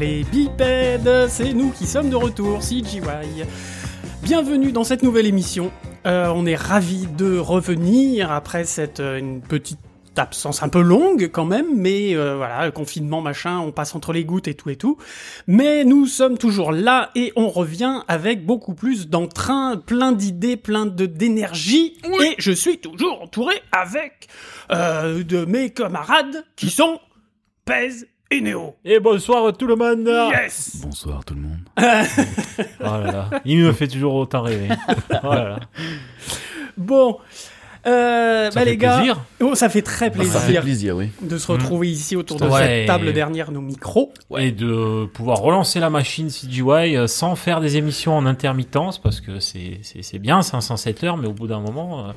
les bipèdes, c'est nous qui sommes de retour, CGY. Bienvenue dans cette nouvelle émission. Euh, on est ravis de revenir après cette euh, une petite absence un peu longue quand même, mais euh, voilà, le confinement machin, on passe entre les gouttes et tout et tout. Mais nous sommes toujours là et on revient avec beaucoup plus d'entrain, plein d'idées, plein de d'énergie. Et je suis toujours entouré avec euh, de mes camarades qui sont Pèse et Néo. Et bonsoir tout le monde Yes Bonsoir tout le monde. Oh là là, il me fait toujours autant rêver. Oh là là. Bon, euh, Ça bah fait les gars, plaisir. oh, ça fait très plaisir, Ça fait plaisir, oui. de se retrouver ici autour de Ouais. cette table derrière nos micros. Et de pouvoir relancer la machine CGY euh, sans faire des émissions en intermittence, parce que c'est bien 507 heures, mais au bout d'un moment... euh,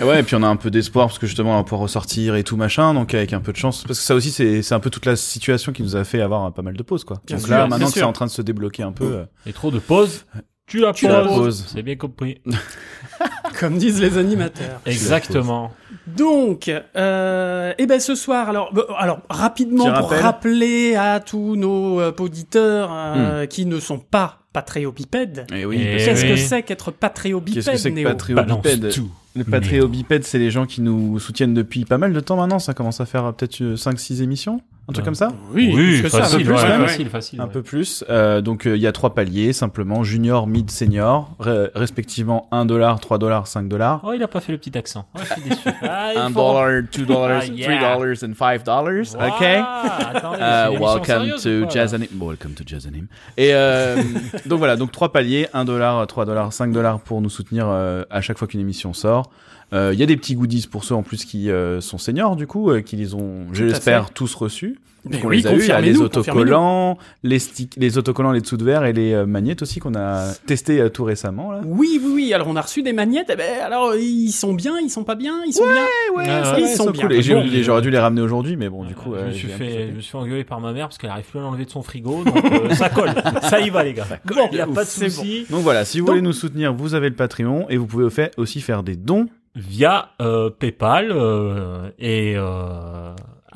Et ouais, et puis on a un peu d'espoir parce que justement on va pouvoir ressortir et tout machin, donc avec un peu de chance. Parce que ça aussi, c'est c'est un peu toute la situation qui nous a fait avoir pas mal de pauses, quoi. Bien donc sûr, là, maintenant que c'est en train de se débloquer un peu. euh, et trop de pauses, tu la Tu la poses. poses. C'est bien compris. Comme disent les animateurs. Exactement. Donc, euh, eh ben ce soir, alors, alors rapidement pour rappel. rappeler à tous nos euh, auditeurs euh, qui ne sont pas patréobipèdes. Et oui. Et parce Qu'est-ce que- c'est qu'être patréobipède, Qu'est-ce que c'est que Néo patréobipède Balance tout. Le patréobipède, c'est les gens qui nous soutiennent depuis pas mal de temps maintenant. Ça commence à faire euh, peut-être 5-6 émissions, un truc comme ça Oui, plus que ça, facile, un peu plus, ouais, facile, facile. Un ouais. peu plus. Euh, donc euh, il y a trois paliers, simplement junior, mid, senior, re- respectivement 1 dollar, 3 dollars, 5 dollars. Oh, il a pas fait le petit accent. Ouais, je suis déçu. Ah, il 1 faut- dollar, 2 dollars, Ah, 3 yeah. dollars and 5 dollars. Ouah, OK? attendez, Uh, welcome to Jazz. Bon, welcome to Jazz Anim. Et euh, donc voilà, donc trois paliers, 1 dollar, 3 dollars, 5 dollars pour nous soutenir euh, à chaque fois qu'une émission sort. Euh, Il y a des petits goodies pour ceux en plus qui euh, sont seniors du coup, euh, qui les ont, je l'espère, tous reçus. Mais on oui, les a eu. Il y a les autocollants, les sticks, les autocollants, les dessous de verre et les euh, magnettes aussi qu'on a testé euh, tout récemment là. Oui, oui, oui. Alors on a reçu des magnettes. Eh ben, alors ils sont bien, ils sont pas bien, ils sont bien. ouais, Ah, ouais, ils sont bien. cool. Bon, j'aurais dû les ramener aujourd'hui, mais bon, du coup, je, euh, me suis fait, je me suis engueulé par ma mère parce qu'elle arrive plus à l'enlever de son frigo, donc euh, ça colle. Ça y va, les gars. Bon, il n'y a pas de souci. Donc voilà, si vous Donc- voulez nous soutenir, vous avez le Patreon et vous pouvez aussi faire des dons. Via euh, PayPal. euh, et euh,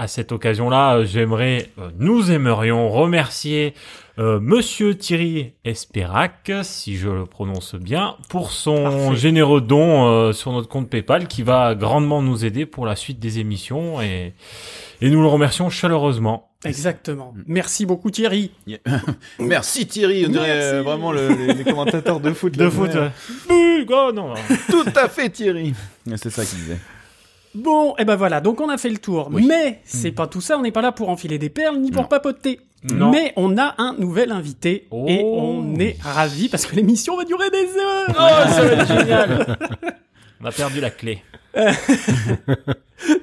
à cette occasion-là, euh, j'aimerais, euh, nous aimerions remercier euh, Monsieur Thierry Espérac, si je le prononce bien, pour son Parfait. généreux don euh, sur notre compte PayPal qui va grandement nous aider pour la suite des émissions et, et nous le remercions chaleureusement. Exactement. Merci beaucoup Thierry. Merci Thierry, on dirait Merci. euh, vraiment le- les, les commentateurs de foot. là. De foot. Ouais. non. Tout à fait Thierry. C'est ça qu'il disait. Bon, et ben voilà, donc on a fait le tour. Oui. Mais c'est pas tout ça, on n'est pas là pour enfiler des perles ni pour Non. papoter. Non. Mais on a un nouvel invité Oh. et on est ravis parce que l'émission va durer des heures. Oh, ça va être génial. On a perdu la clé.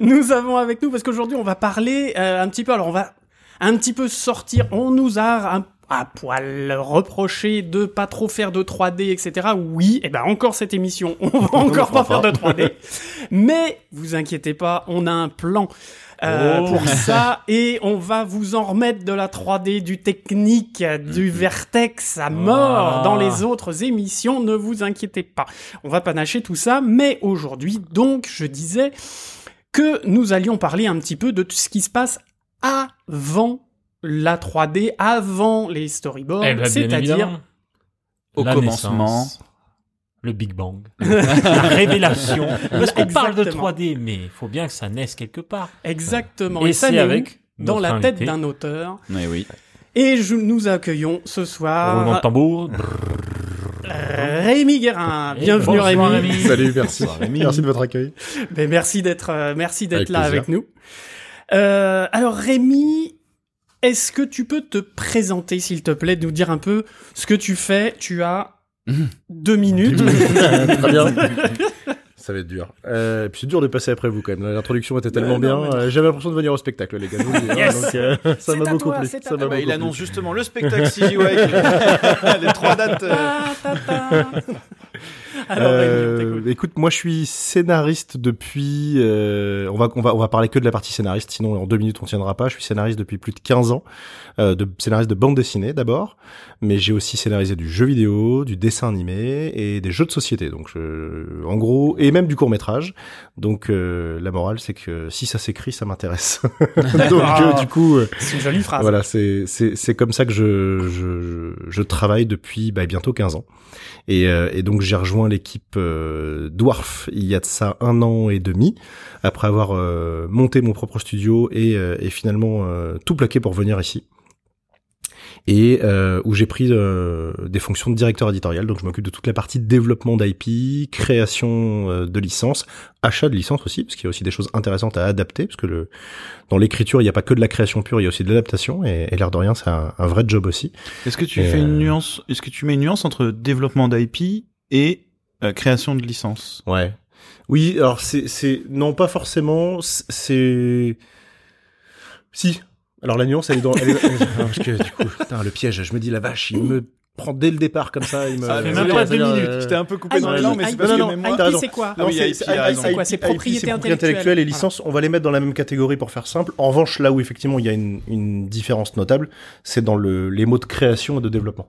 Nous avons avec nous parce qu'aujourd'hui on va parler euh, un petit peu. Alors on va un petit peu sortir. On nous a un à poil reproché de pas trop faire de 3D, etc. Oui, et ben encore cette émission, on va encore pas faire de 3D. Mais vous inquiétez pas, on a un plan. euh, Oh. pour ça et on va vous en remettre de la 3D, du technique, du vertex à mort Ah. dans les autres émissions, ne vous inquiétez pas. On va panacher tout ça, mais aujourd'hui, donc, je disais que nous allions parler un petit peu de tout ce qui se passe avant la 3D, avant les storyboards, Eh ben, c'est-à-dire. Au La commencement. naissance, le Big Bang, la révélation. Parce qu'on parle de Exactement. 3D, mais il faut bien que ça naisse quelque part. exactement. Et Et, ça c'est avec dans la tête d'un auteur. Oui, oui. Et je, nous accueillons ce Roulement de soir tambour. euh, Rémi Guérin. Et Bienvenue bonsoir, Rémi. Rémi. Salut, merci. merci de votre accueil. Ben, merci d'être euh, merci d'être là plaisir. avec nous. Euh, alors Rémi, est-ce que tu peux te présenter s'il te plaît, nous dire un peu ce que tu fais? Tu as Mhm. deux minutes. Très bien. Ça va être dur. Euh, et puis c'est dur de passer après vous quand même. L'introduction était tellement non, bien. Euh, J'avais l'impression de venir au spectacle, les gars. hein. Yes. Donc, euh, ça m'a beaucoup toi, plu. Ça Bah, il beaucoup annonce plu. justement le spectacle CGY. les trois dates. euh, Ta, ta, ta. Alors, Euh, écoute, moi je suis scénariste depuis. euh, on va on va on va parler que de la partie scénariste, sinon en deux minutes on tiendra pas. Je suis scénariste depuis plus de 15 ans, euh, de scénariste de bande dessinée d'abord, mais j'ai aussi scénarisé du jeu vidéo, du dessin animé et des jeux de société. Donc je- en gros et même du court métrage. Donc euh, la morale c'est que si ça s'écrit, ça m'intéresse. Donc Ah. euh, du coup. C'est une jolie phrase. voilà, c'est c'est c'est comme ça que je je je, je travaille depuis bah, bientôt 15 ans. Et, euh, et donc j'ai rejoint l'équipe euh, Dwarf il y a de ça un an et demi après avoir euh, monté mon propre studio et, et finalement tout plaqué pour venir ici. Et euh, où j'ai pris euh, des fonctions de directeur éditorial, donc je m'occupe de toute la partie développement d'IP, création euh, de licences, achat de licences aussi, parce qu'il y a aussi des choses intéressantes à adapter, parce que le, dans l'écriture, il n'y a pas que de la création pure, il y a aussi de l'adaptation, et, et l'air de rien, c'est un, un vrai job aussi. Est-ce que tu Et, fais une euh, nuance Est-ce que tu mets une nuance entre développement d'IP et euh, création de licence Ouais. Oui, alors c'est, c'est, non, pas forcément, c'est, si. Alors la nuance, elle est dans, elle est- non, parce que du coup, putain, le piège, je me dis la vache, il me prend dès le départ comme ça, il me. Ah, fait même c'est- pas deux minutes. Je t'ai un peu coupé dans IP, l'élan, mais c'est IP, parce non, que non, même t'as moi. IP, c'est quoi Ah oui, Non, IP, c'est- quoi C'est IP, propriété intellectuelle. et licence. On va les mettre dans la même catégorie pour faire simple. En revanche, là où effectivement il y a une, une différence notable, c'est dans le, les mots de création et de développement.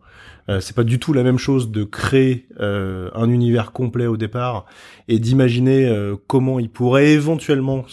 Euh, c'est pas du tout la même chose de créer euh, un univers complet au départ et d'imaginer euh, comment il pourrait éventuellement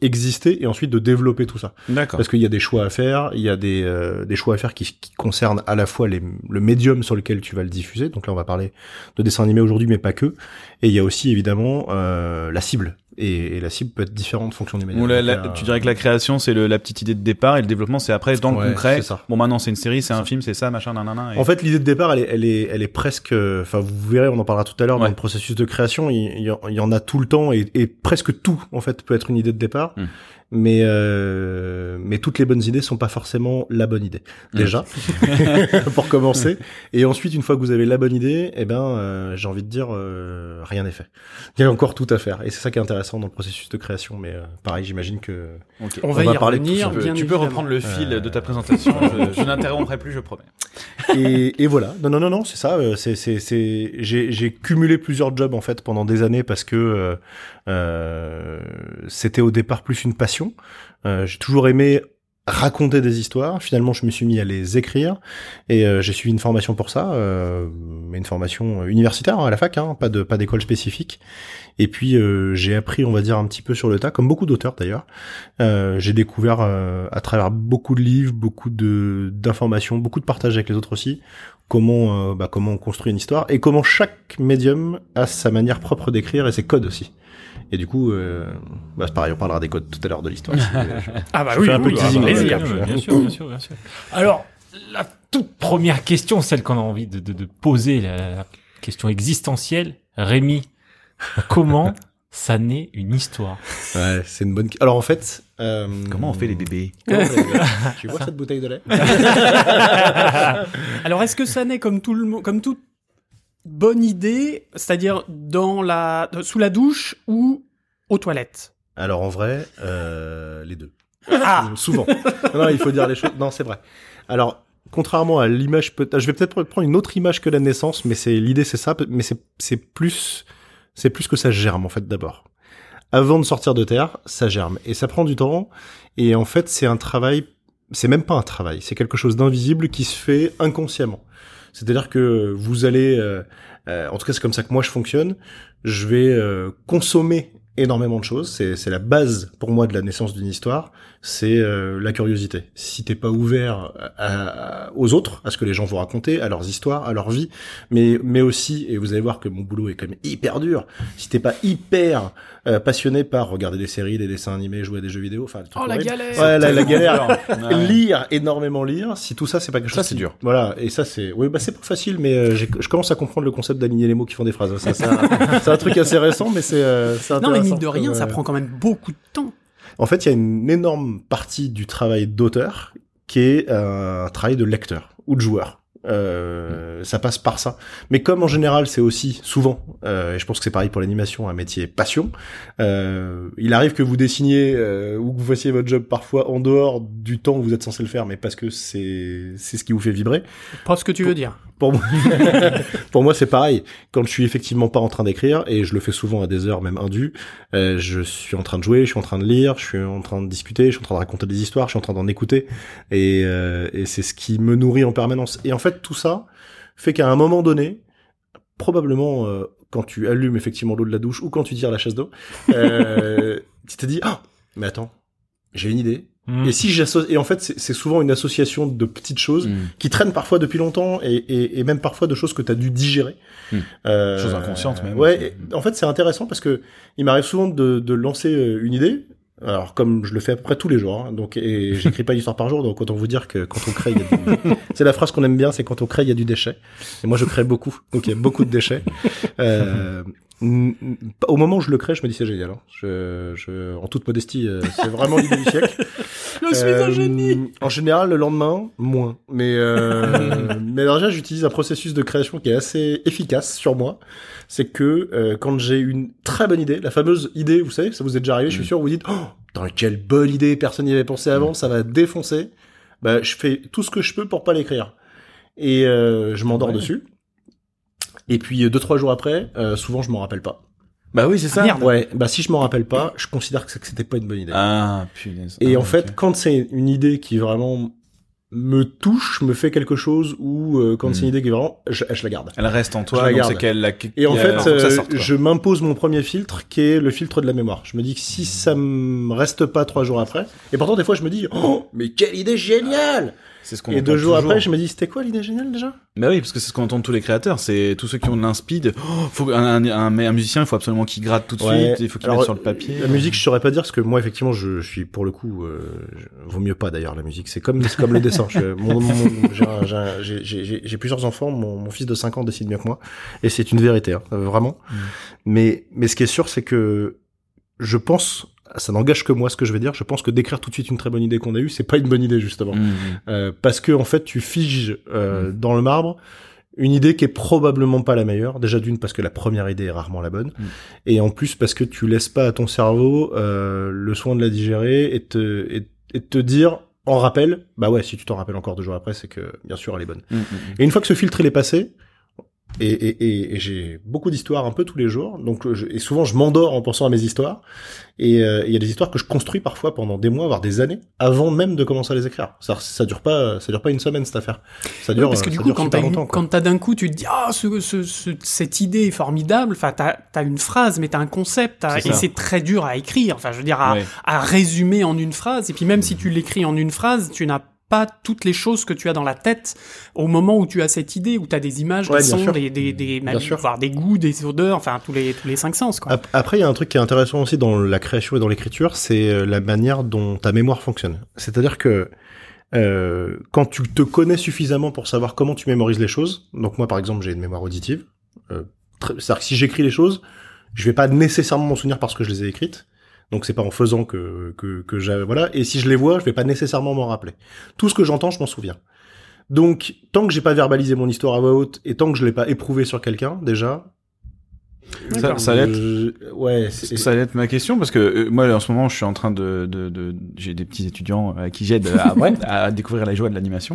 exister et ensuite de développer tout ça. D'accord. Parce qu'il y a des choix à faire, il y a des, euh, des choix à faire qui, qui concernent à la fois les, le médium sur lequel tu vas le diffuser. Donc là, on va parler de dessin animé aujourd'hui, mais pas que. Et il y a aussi évidemment euh, la cible. Et, et la cible peut être différente en fonction du la- la- là, tu dirais que la création c'est le- la petite idée de départ et le développement c'est après dans le Ouais, concret. ça. Bon maintenant c'est une série, c'est un Ça. film, c'est ça, machin, nanana. et- En fait, l'idée de départ, elle est, elle est, elle est presque. Enfin, vous verrez, on en parlera tout à l'heure dans le processus de création. Il, il y en- a tout le temps et, et presque tout, en fait, peut être une idée de départ. Hmm. Mais euh, mais toutes les bonnes idées sont pas forcément la bonne idée. Déjà, pour commencer. Et ensuite, une fois que vous avez la bonne idée, eh ben, euh, j'ai envie de dire, euh, rien n'est fait. Il y a encore tout à faire. Et c'est ça qui est intéressant dans le processus de création. Mais euh, pareil, j'imagine que. On On va, va y parler de tout revenir, ça. Tu peux, tu peux reprendre le fil Euh, de ta présentation. je je n'interromprai plus, je promets. et, et voilà. Non, non, non, non, c'est ça. C'est, c'est, c'est. J'ai, j'ai cumulé plusieurs jobs en fait pendant des années parce que euh, euh, c'était au départ plus une passion. Euh, j'ai toujours aimé raconter des histoires. Finalement, je me suis mis à les écrire et euh, j'ai suivi une formation pour ça, euh, une formation universitaire hein, à la fac, hein, pas d'école spécifique. Et puis euh, j'ai appris, on va dire, un petit peu sur le tas, comme beaucoup d'auteurs d'ailleurs. J'ai découvert à travers beaucoup de livres, beaucoup de d'informations, beaucoup de partage avec les autres aussi, comment bah, comment on construit une histoire et comment chaque médium a sa manière propre d'écrire et ses codes aussi. Et du coup, euh, bah, c'est pareil, on parlera des codes tout à l'heure de l'histoire. Ah bah Je oui, fais un peu oui, de ah bah, ouais, bien, sûr, bien sûr, bien sûr. Alors, la toute première question, celle qu'on a envie de, de, de poser, la, la question existentielle, Rémi, comment ça naît une histoire? Ouais, c'est une bonne. Alors en fait, euh, Comment on fait les bébés? Comment on fait les bébés? Tu vois cette bouteille de lait? Alors, est-ce que ça naît comme tout le comme toute bonne idée, c'est-à-dire dans la sous la douche ou aux toilettes Alors en vrai, euh, les deux. Ah Souvent. non, il faut dire les choses. Non, c'est vrai. Alors, contrairement à l'image, peut je vais peut-être prendre une autre image que la naissance, mais c'est l'idée, c'est ça. Mais c'est c'est plus c'est plus que ça germe en fait d'abord. Avant de sortir de terre, ça germe et ça prend du temps. Et en fait, c'est un travail. C'est même pas un travail. C'est quelque chose d'invisible qui se fait inconsciemment. C'est-à-dire que vous allez, euh, euh, en tout cas c'est comme ça que moi je fonctionne, je vais euh, consommer énormément de choses. C'est, c'est la base pour moi de la naissance d'une histoire. C'est euh, la curiosité. Si t'es pas ouvert à- à- aux autres, à ce que les gens vont raconter, à leurs histoires, à leur vie, mais mais aussi, et vous allez voir que mon boulot est quand même hyper dur. Si t'es pas hyper euh, passionné par regarder des séries, des dessins animés, jouer à des jeux vidéo, enfin, Oh la galère Ouais, la, la galère. Ouais. Lire énormément lire. Si tout ça c'est pas quelque chose. Ça, c'est qui- dur. Voilà. Et ça c'est. Oui, bah c'est pas facile, mais euh, je commence à comprendre le concept d'aligner les mots qui font des phrases. Ça, c'est un, c'est un truc assez récent, mais c'est. euh, c'est Non, mais mine de rien, comme, ça prend quand même beaucoup de temps. En fait, il y a une énorme partie du travail d'auteur qui est euh, un travail de lecteur ou de joueur. Euh, ça passe par ça. Mais comme en général, c'est aussi souvent, euh, et je pense que c'est pareil pour l'animation, un métier passion. euh, il arrive que vous dessiniez euh, ou que vous fassiez votre job parfois en dehors du temps où vous êtes censé le faire, mais parce que c'est c'est ce qui vous fait vibrer. Pas ce que tu veux dire. Pour moi, pour moi c'est pareil. Quand je suis effectivement pas en train d'écrire, et je le fais souvent à des heures même indues, euh, je suis en train de jouer, je suis en train de lire, je suis en train de discuter, je suis en train de raconter des histoires, je suis en train d'en écouter, et, euh, et c'est ce qui me nourrit en permanence. Et en fait, tout ça fait qu'à un moment donné, probablement euh, quand tu allumes effectivement l'eau de la douche ou quand tu tires la chasse d'eau, euh, tu te dis ah mais attends, j'ai une idée. Mm. Et si j'associe, et en fait, c'est souvent une association de petites choses Mm. qui traînent parfois depuis longtemps et, et, et même parfois de choses que tu as dû digérer. Mm. Euh, Choses inconscientes même. Ouais, en fait, c'est intéressant parce que il m'arrive souvent de, de lancer une idée. Alors comme je le fais à peu près tous les jours, hein, donc et j'écris pas une histoire par jour, donc autant vous dire que quand on crée, il y a du... c'est la phrase qu'on aime bien, c'est quand on crée, il y a du déchet. Et moi, je crée beaucoup, donc il y a beaucoup de déchets. Euh, au moment où je le crée, je me dis c'est génial. hein. Je, je, en toute modestie, euh, c'est vraiment l'idée du siècle. Je suis un Euh, génie. En général, le lendemain, moins. Mais, euh, mais déjà, j'utilise un processus de création qui est assez efficace sur moi. C'est que euh, quand j'ai une très bonne idée, la fameuse idée, vous savez, ça vous est déjà arrivé, je suis sûr, vous dites, oh, putain, quelle bonne idée, personne n'y avait pensé avant, ça va défoncer. Bah, je fais tout ce que je peux pour pas l'écrire. Et euh, je m'endors Ouais. dessus. Et puis deux trois jours après, euh, souvent je m'en rappelle pas. Bah oui, c'est ça. Ah, merde. Ouais, bah si je m'en rappelle pas, je considère que c'était pas une bonne idée. Ah, punaise. Et Ah, en fait, quand c'est une idée qui vraiment me touche, me fait quelque chose, ou euh, quand c'est une idée qui est vraiment, je, je la garde. Elle reste en Je toi, la donc qu'elle la... Et en fait, ça euh, sorte, je m'impose mon premier filtre, qui est le filtre de la mémoire. Je me dis que si ça me reste pas trois jours après, et pourtant des fois je me dis, oh, mais quelle idée géniale C'est ce qu'on Et deux jours toujours. après, je me dis, c'était quoi l'idée géniale déjà? Bah oui, parce que c'est ce qu'on entend de tous les créateurs, c'est tous ceux qui ont de l'inspeed. Oh, faut un, un, un, un musicien, il faut absolument qu'il gratte tout de Ouais. suite, il faut qu'il mette sur le papier. La musique, je saurais pas dire, parce que moi, effectivement, je, je suis pour le coup, euh, je- vaut mieux pas d'ailleurs la musique. C'est comme, c'est comme le dessin. J'ai plusieurs enfants. Mon, mon fils de 5 ans dessine mieux que moi, et c'est une vérité, hein, vraiment. Mm. Mais, mais ce qui est sûr, c'est que je pense, ça n'engage que moi ce que je vais dire. Je pense que d'écrire tout de suite une très bonne idée qu'on a eue, c'est pas une bonne idée justement, Mhm. Euh, parce que en fait, tu figes euh, dans le marbre une idée qui est probablement pas la meilleure. Déjà d'une parce que la première idée est rarement la bonne, et en plus parce que tu laisses pas à ton cerveau euh, le soin de la digérer et te et, et te dire en rappel, bah ouais, si tu t'en rappelles encore deux jours après, c'est que bien sûr elle est bonne. Et une fois que ce filtre il est passé, et, et, et, et j'ai beaucoup d'histoires un peu tous les jours, donc je- et souvent je m'endors en pensant à mes histoires, et euh, il y a des histoires que je construis parfois pendant des mois, voire des années, avant même de commencer à les écrire. Ça, ça dure pas, ça dure pas une semaine cette affaire. Ça dure, Ouais, parce que euh, du coup, quand t'as, une- quand t'as d'un coup, tu te dis ah ce, ce, ce- cette idée est formidable. Enfin, t'as, t'as une phrase, mais t'as un concept, t'as- C'est et ça. c'est très dur à écrire. Enfin, je veux dire à, Ouais. à résumer en une phrase. Et puis même si tu l'écris en une phrase, tu n'as pas toutes les choses que tu as dans la tête au moment où tu as cette idée, où tu as des images, Ouais, des sons, sûr. des, des, même, voire des goûts, des odeurs, enfin tous les, tous les cinq sens. Quoi. Ap- Après, il y a un truc qui est intéressant aussi dans la création et dans l'écriture, c'est euh, la manière dont ta mémoire fonctionne. C'est-à-dire que euh, quand tu te connais suffisamment pour savoir comment tu mémorises les choses, donc moi par exemple j'ai une mémoire auditive, euh, c'est-à-dire que si j'écris les choses, je vais pas nécessairement m'en souvenir parce que je les ai écrites, donc c'est pas en faisant que que, que j'ai voilà, et si je les vois, je vais pas nécessairement m'en rappeler. Tout ce que j'entends, je m'en souviens. Donc tant que j'ai pas verbalisé mon histoire à voix haute et tant que je l'ai pas éprouvé sur quelqu'un, déjà, Ça, ça allait être. ouais, Ça allait être ma question parce que euh, moi en ce moment je suis en train de, de, de j'ai des petits étudiants à qui j'aide à, à découvrir la joie de l'animation.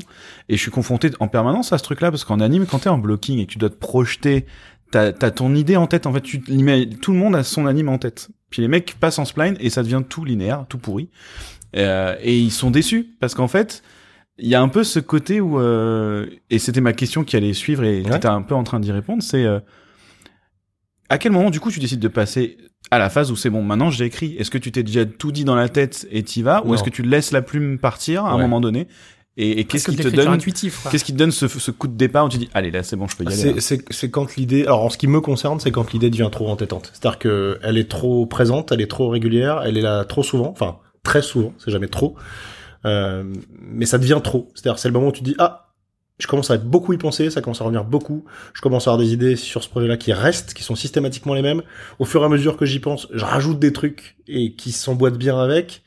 Et je suis confronté en permanence à ce truc là parce qu'en anime quand t'es en blocking et que tu dois te projeter t'as as ton idée en tête. En fait tu tout le monde a son anime en tête puis les mecs passent en spline et ça devient tout linéaire tout pourri. Euh, et ils sont déçus parce qu'en fait il y a un peu ce côté où euh, et c'était ma question qui allait suivre et Ouais. t'étais un peu en train d'y répondre c'est euh, à quel moment du coup tu décides de passer à la phase où c'est bon maintenant j'ai écrit. Est-ce que tu t'es déjà tout dit dans la tête et t'y vas ou est-ce que tu laisses la plume partir à un moment donné et, et qu'est-ce que qui te donne qu'est-ce qui te donne ce, ce coup de départ où tu dis allez là c'est bon je peux y aller C'est, là. c'est, c'est quand l'idée, alors en ce qui me concerne, c'est quand l'idée devient trop entêtante. C'est-à-dire que elle est trop présente, elle est trop régulière, elle est là trop souvent, enfin très souvent, c'est jamais trop, euh, mais ça devient trop. C'est-à-dire c'est le moment où tu dis ah, je commence à beaucoup y penser, ça commence à revenir beaucoup, je commence à avoir des idées sur ce projet-là qui restent, qui sont systématiquement les mêmes. Au fur et à mesure que j'y pense, je rajoute des trucs et qui s'emboîtent bien avec.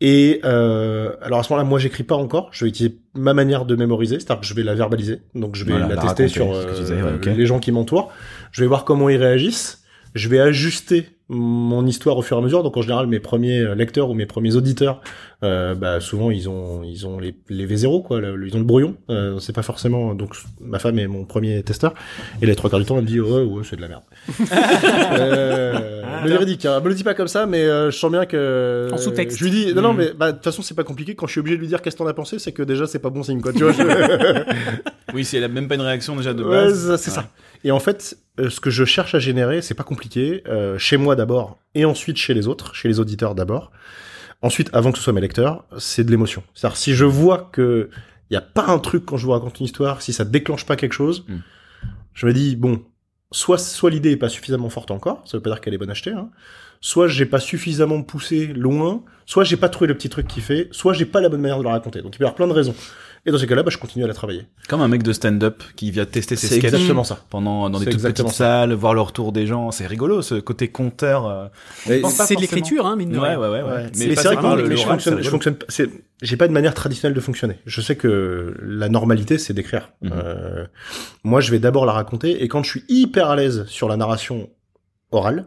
Et euh, alors à ce moment-là, moi j'écris pas encore. Je vais utiliser ma manière de mémoriser, c'est-à-dire que je vais la verbaliser. Donc je vais Voilà, la, la tester sur euh, disais, ouais, ok. les gens qui m'entourent. Je vais voir comment ils réagissent. Je vais ajuster mon histoire au fur et à mesure. Donc en général, mes premiers lecteurs ou mes premiers auditeurs euh, bah souvent ils ont ils ont les, les V0 quoi, le- ils ont le brouillon. Euh, c'est pas forcément donc ma femme est mon premier testeur et les trois quarts du temps elle me dit ouais ouais c'est de la merde. euh, le véridique, hein, me le dis pas comme ça, mais euh, je sens bien que En sous-texte. Je lui dis non non Mhm. mais bah de toute façon c'est pas compliqué quand je suis obligé de lui dire qu'est-ce que t'en as pensé, c'est que déjà c'est pas bon signe quoi. Tu vois. je- Oui, c'est la même pas une réaction déjà de Ouais, base. c'est ça. Et en fait, ce que je cherche à générer, c'est pas compliqué. euh, chez moi d'abord, et ensuite chez les autres, chez les auditeurs d'abord. Ensuite, avant que ce soit mes lecteurs, c'est de l'émotion. C'est-à-dire, si je vois que il y a pas un truc quand je vous raconte une histoire, si ça déclenche pas quelque chose, Mm. je me dis bon, soit soit l'idée est pas suffisamment forte encore, ça veut pas dire qu'elle est bonne à acheter, hein. Soit j'ai pas suffisamment poussé loin, soit j'ai pas trouvé le petit truc qui fait, soit j'ai pas la bonne manière de le raconter. Donc il peut y avoir plein de raisons. Et dans ces cas-là, bah, je continue à la travailler. Comme un mec de stand-up qui vient tester ses C'est sketchs exactement ça. pendant dans des toutes petites ça. salles, voir le retour des gens, c'est rigolo ce côté conteur. euh. C'est de l'écriture, hein, mine de Ouais, rien. ouais, ouais, ouais. Mais, c'est vrai que mais je fonctionne, je fonctionne, j'ai pas de manière traditionnelle de fonctionner. Je sais que la normalité, c'est d'écrire. Mhm. Euh, moi, je vais d'abord la raconter, et quand je suis hyper à l'aise sur la narration orale,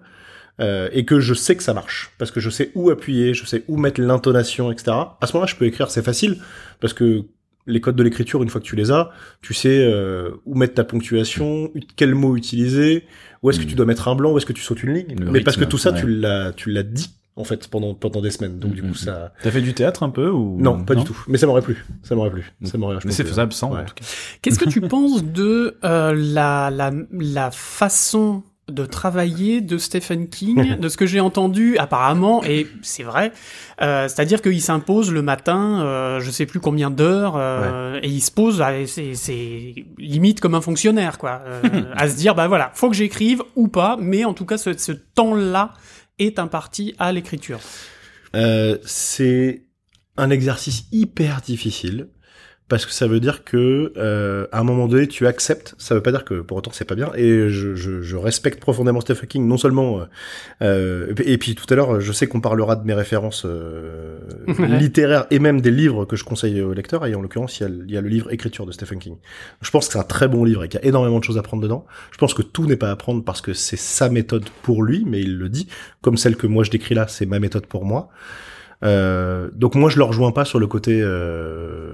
euh, et que je sais que ça marche, parce que je sais où appuyer, je sais où mettre l'intonation, etc. À ce moment-là, je peux écrire, c'est facile, parce que les codes de l'écriture, une fois que tu les as, tu sais euh, où mettre ta ponctuation, quel mot utiliser, où est-ce que tu dois mettre un blanc, où est-ce que tu sautes une ligne. Le Mais parce que tout ça, ouais. tu l'as, tu l'as dit en fait pendant pendant des semaines. Donc du coup, ça. T'as fait du théâtre un peu ou Non, pas du tout. Mais ça m'aurait plu. Ça m'aurait plu. Ça m'aurait. Mais c'est faisable sans. Ouais. En tout cas. Qu'est-ce que tu penses de euh, la, la, la façon de travailler de Stephen King, de ce que j'ai entendu apparemment, et c'est vrai, euh, c'est-à-dire qu'il s'impose le matin, euh, je sais plus combien d'heures, euh, et il se pose, à- c'est limite comme un fonctionnaire, quoi, euh, à se dire, bah voilà, faut que j'écrive ou pas, mais en tout cas, ce, ce temps-là est imparti à l'écriture. Euh, c'est un exercice hyper difficile parce que ça veut dire que euh, à un moment donné tu acceptes. Ça veut pas dire que pour autant c'est pas bien. Et je, je, je respecte profondément Stephen King. Non seulement euh, euh, et puis- et puis tout à l'heure je sais qu'on parlera de mes références euh, Ouais. littéraires et même des livres que je conseille aux lecteurs. Et en l'occurrence il y, y a le livre Écriture de Stephen King. Je pense que c'est un très bon livre et qu'il y a énormément de choses à prendre dedans. Je pense que tout n'est pas à prendre parce que c'est sa méthode pour lui, mais il le dit comme celle que moi je décris là, c'est ma méthode pour moi. Euh, donc moi je le rejoins pas sur le côté euh,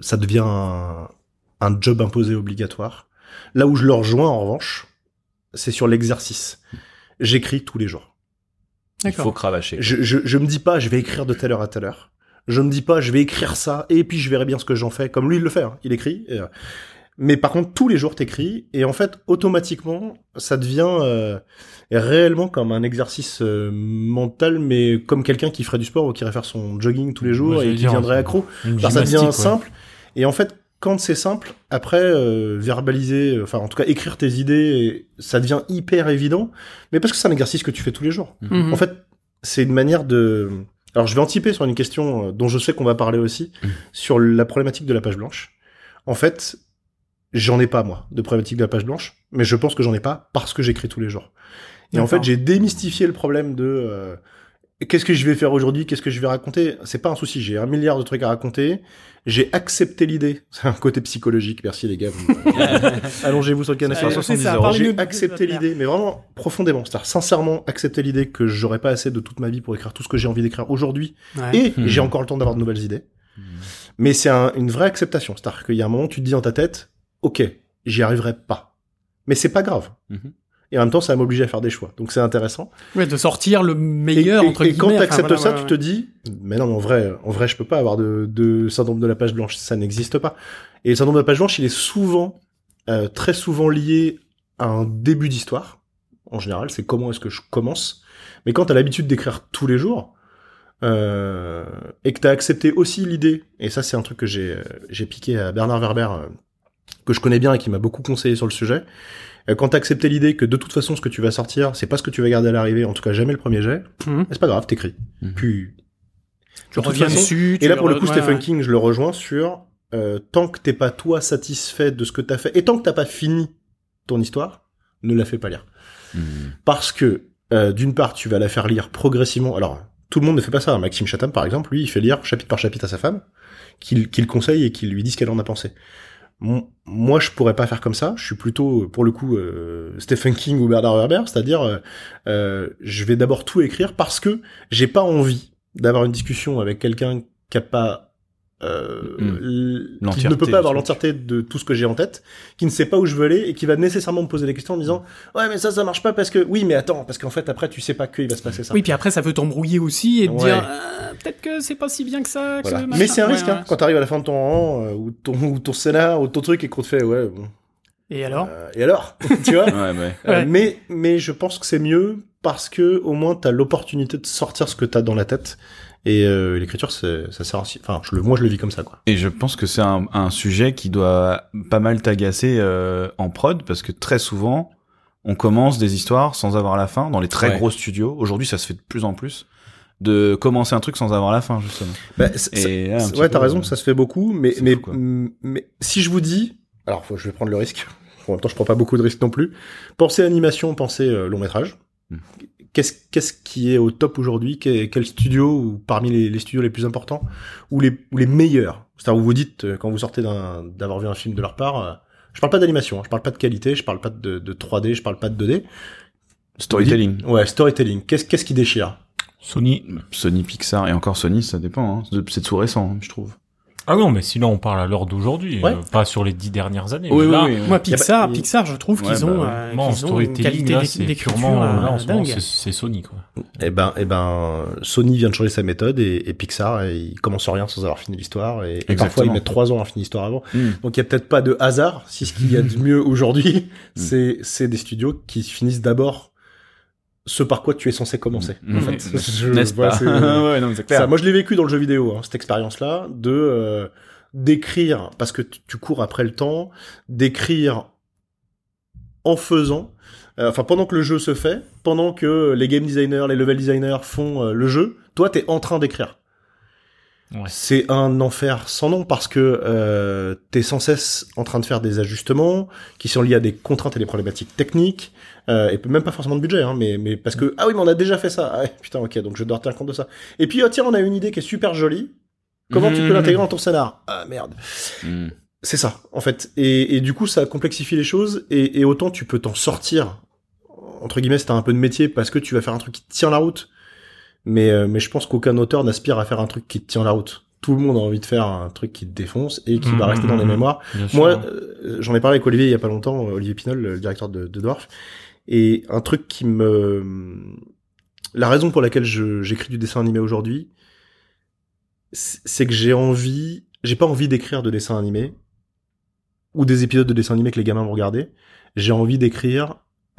ça devient un, un job imposé obligatoire. Là où je le rejoins en revanche, c'est sur l'exercice. J'écris tous les jours. Il faut cravacher. Je, je, je me dis pas je vais écrire de telle heure à telle heure. Je me dis pas je vais écrire ça et puis je verrai bien ce que j'en fais. Comme lui il le fait, hein. il écrit. et, euh, mais par contre tous les jours t'écris et en fait automatiquement ça devient euh, réellement comme un exercice euh, mental, mais comme quelqu'un qui ferait du sport ou qui irait faire son jogging tous les jours et qui dire, viendrait c'est accro. Alors ça devient ouais. simple. Et en fait, quand c'est simple, après euh, verbaliser, enfin en tout cas écrire tes idées, ça devient hyper évident. Mais parce que c'est un exercice que tu fais tous les jours. Mhm. En fait, c'est une manière de. Alors je vais anticiper sur une question euh, dont je sais qu'on va parler aussi Mhm. sur la problématique de la page blanche. En fait, j'en ai pas moi de problématique de la page blanche, mais je pense que j'en ai pas parce que j'écris tous les jours. Et en fait, j'ai démystifié le problème de euh, qu'est-ce que je vais faire aujourd'hui, qu'est-ce que je vais raconter? C'est pas un souci, j'ai un milliard de trucs à raconter. J'ai accepté l'idée. C'est un côté psychologique. Merci les gars. Vous- Allongez-vous sur le canapé. 170 c'est ça, euros. parlez-nous J'ai accepté l'idée, mais vraiment profondément. C'est-à-dire sincèrement accepté l'idée que j'aurais pas assez de toute ma vie pour écrire tout ce que j'ai envie d'écrire aujourd'hui. Ouais. Et Hmm. j'ai encore le temps d'avoir de nouvelles idées. Hmm. Mais c'est un- une vraie acceptation. C'est-à-dire qu'il y a un moment où tu te dis dans ta tête, ok, j'y arriverai pas. Mais c'est pas grave. Mhm. Et en même temps, ça va m'obliger à faire des choix. Donc c'est intéressant. Ouais, de sortir le meilleur et, et- entre et guillemets. quand enfin, t'acceptes voilà, ça, ouais, tu te dis, mais non, mais en vrai, en vrai, je peux pas avoir de, de syndrome de la page blanche. Ça n'existe pas. Et le syndrome de la page blanche, il est souvent, euh, très souvent lié à un début d'histoire. En général, c'est comment est-ce que je commence. Mais quand t'as l'habitude d'écrire tous les jours, euh, et que t'as accepté aussi l'idée, et ça c'est un truc que j'ai euh, j'ai piqué à Bernard Werber, euh, que je connais bien et qui m'a beaucoup conseillé sur le sujet. Euh, quand t'as accepté l'idée que de toute façon ce que tu vas sortir, c'est pas ce que tu vas garder à l'arrivée, en tout cas jamais le premier jet, Mhm. c'est pas grave, t'écris. Mhm. Puis Tu de toute reviens façon- dessus. et tu là pour le coup Stephen ouais. King, je le rejoins sur euh, tant que t'es pas toi satisfait de ce que t'as fait, et tant que t'as pas fini ton histoire, ne la fais pas lire. Mhm. Parce que, euh, d'une part, tu vas la faire lire progressivement. Alors, tout le monde ne fait pas ça. Maxime Chatham, par exemple, lui, il fait lire chapitre par chapitre à sa femme, qu'il qu'il conseille et qu'il lui dit ce qu'elle en a pensé. Moi, je pourrais pas faire comme ça. Je suis plutôt, pour le coup, euh, Stephen King ou Bernard Werber, c'est-à-dire, euh, euh, je vais d'abord tout écrire parce que j'ai pas envie d'avoir une discussion avec quelqu'un qui a pas euh, Mm. l- qui ne peut pas avoir l'entièreté de tout ce que j'ai en tête, qui ne sait pas où je veux aller et qui va nécessairement me poser des questions en me disant ouais mais ça ça marche pas parce que oui mais attends parce qu'en fait après tu sais pas qu'il va se passer ça. Oui, puis après, ça peut t'embrouiller aussi et te Ouais. dire euh, peut-être que c'est pas si bien que ça. que Voilà. ce Mais c'est un Ouais, risque ouais. hein, quand t'arrives à la fin de ton rang euh, ou ton ou ton scénar ou ton truc et qu'on te fait ouais bon, Et alors? Euh, et alors? Tu vois? Ouais, ouais. Euh, Ouais. mais mais je pense que c'est mieux parce que au moins t'as l'opportunité de sortir ce que t'as dans la tête et euh, l'écriture ça sert aussi enfin je le moi je le vis comme ça quoi Et je pense que c'est un, un sujet qui doit pas mal t'agacer euh, en prod parce que très souvent on commence des histoires sans avoir la fin dans les très Ouais. gros studios. Aujourd'hui, ça se fait de plus en plus de commencer un truc sans avoir la fin justement. Bah, Et là, ouais t'as raison ça se fait beaucoup mais mais, fou, mais si je vous dis alors faut, je vais prendre le risque en même temps je prends pas beaucoup de risques non plus pensez animation pensez euh, long métrage Hmm. Qu'est-ce, qu'est-ce qui est au top aujourd'hui? Quel quel studio ou parmi les, les studios les plus importants ou les, ou les meilleurs? C'est-à-dire où vous dites euh, quand vous sortez d'avoir vu un film de leur part, euh, je parle pas d'animation, hein, je parle pas de qualité, je parle pas de, de 3D, je parle pas de 2D. Storytelling. Ouais, storytelling. Qu'est-ce, qu'est-ce qui déchire? Sony. Sony, Pixar et encore Sony, ça dépend. Hein. C'est tout récent, hein, je trouve. Ah non, mais sinon on parle à l'heure d'aujourd'hui, Ouais. euh, pas sur les dix dernières années. Oui, mais là, oui, oui. Moi, Pixar, Pixar, je trouve Ouais, qu'ils bah ont, ouais. euh, Non, qu'ils ont une qualité d'écriture euh, là, en ce moment, dingue. c'est- Sony, quoi. Eh ben, eh ben, Sony vient de changer sa méthode et, et Pixar, et ils commencent rien sans avoir fini l'histoire et, et parfois ils mettent trois ans à finir l'histoire avant. Mm. Donc il y a peut-être pas de hasard si ce qu'il y a de mieux aujourd'hui, c'est c'est des studios qui finissent d'abord ce par quoi tu es censé commencer. Mm. En fait, Je- N'est-ce voilà, pas c'est- Ouais, non, mais c'est clair. ça, moi je l'ai vécu dans le jeu vidéo, hein, cette expérience-là, de euh, d'écrire parce que tu, tu cours après le temps, d'écrire en faisant, euh, enfin pendant que le jeu se fait, pendant que les game designers, les level designers font euh, le jeu, toi t'es en train d'écrire. Ouais. C'est un enfer sans nom parce que euh, t'es sans cesse en train de faire des ajustements qui sont liés à des contraintes et des problématiques techniques euh, et même pas forcément de budget, hein, mais mais parce que ah oui mais on a déjà fait ça, ah, putain ok donc je dois tenir compte de ça. Et puis oh, tiens on a une idée qui est super jolie, comment tu peux Mhm. l'intégrer dans ton scénar? Ah merde. Mm. C'est ça, en fait. Et, et du coup, ça complexifie les choses, et, et autant tu peux t'en sortir, entre guillemets, si t'as un peu de métier, parce que tu vas faire un truc qui tient la route. Mais, euh, mais je pense qu'aucun auteur n'aspire à faire un truc qui te tient la route. Tout le monde a envie de faire un truc qui te défonce et qui va Mhm, rester dans les mhm. mémoires. Moi, euh, j'en ai parlé avec Olivier il y a pas longtemps, Olivier Pinol, le directeur de, de Dwarf, et un truc qui me... La raison pour laquelle j'écris du dessin animé aujourd'hui, c'est que j'ai envie... J'ai pas envie d'écrire de dessin animé, ou des épisodes de dessin animé que les gamins vont regarder. J'ai envie d'écrire...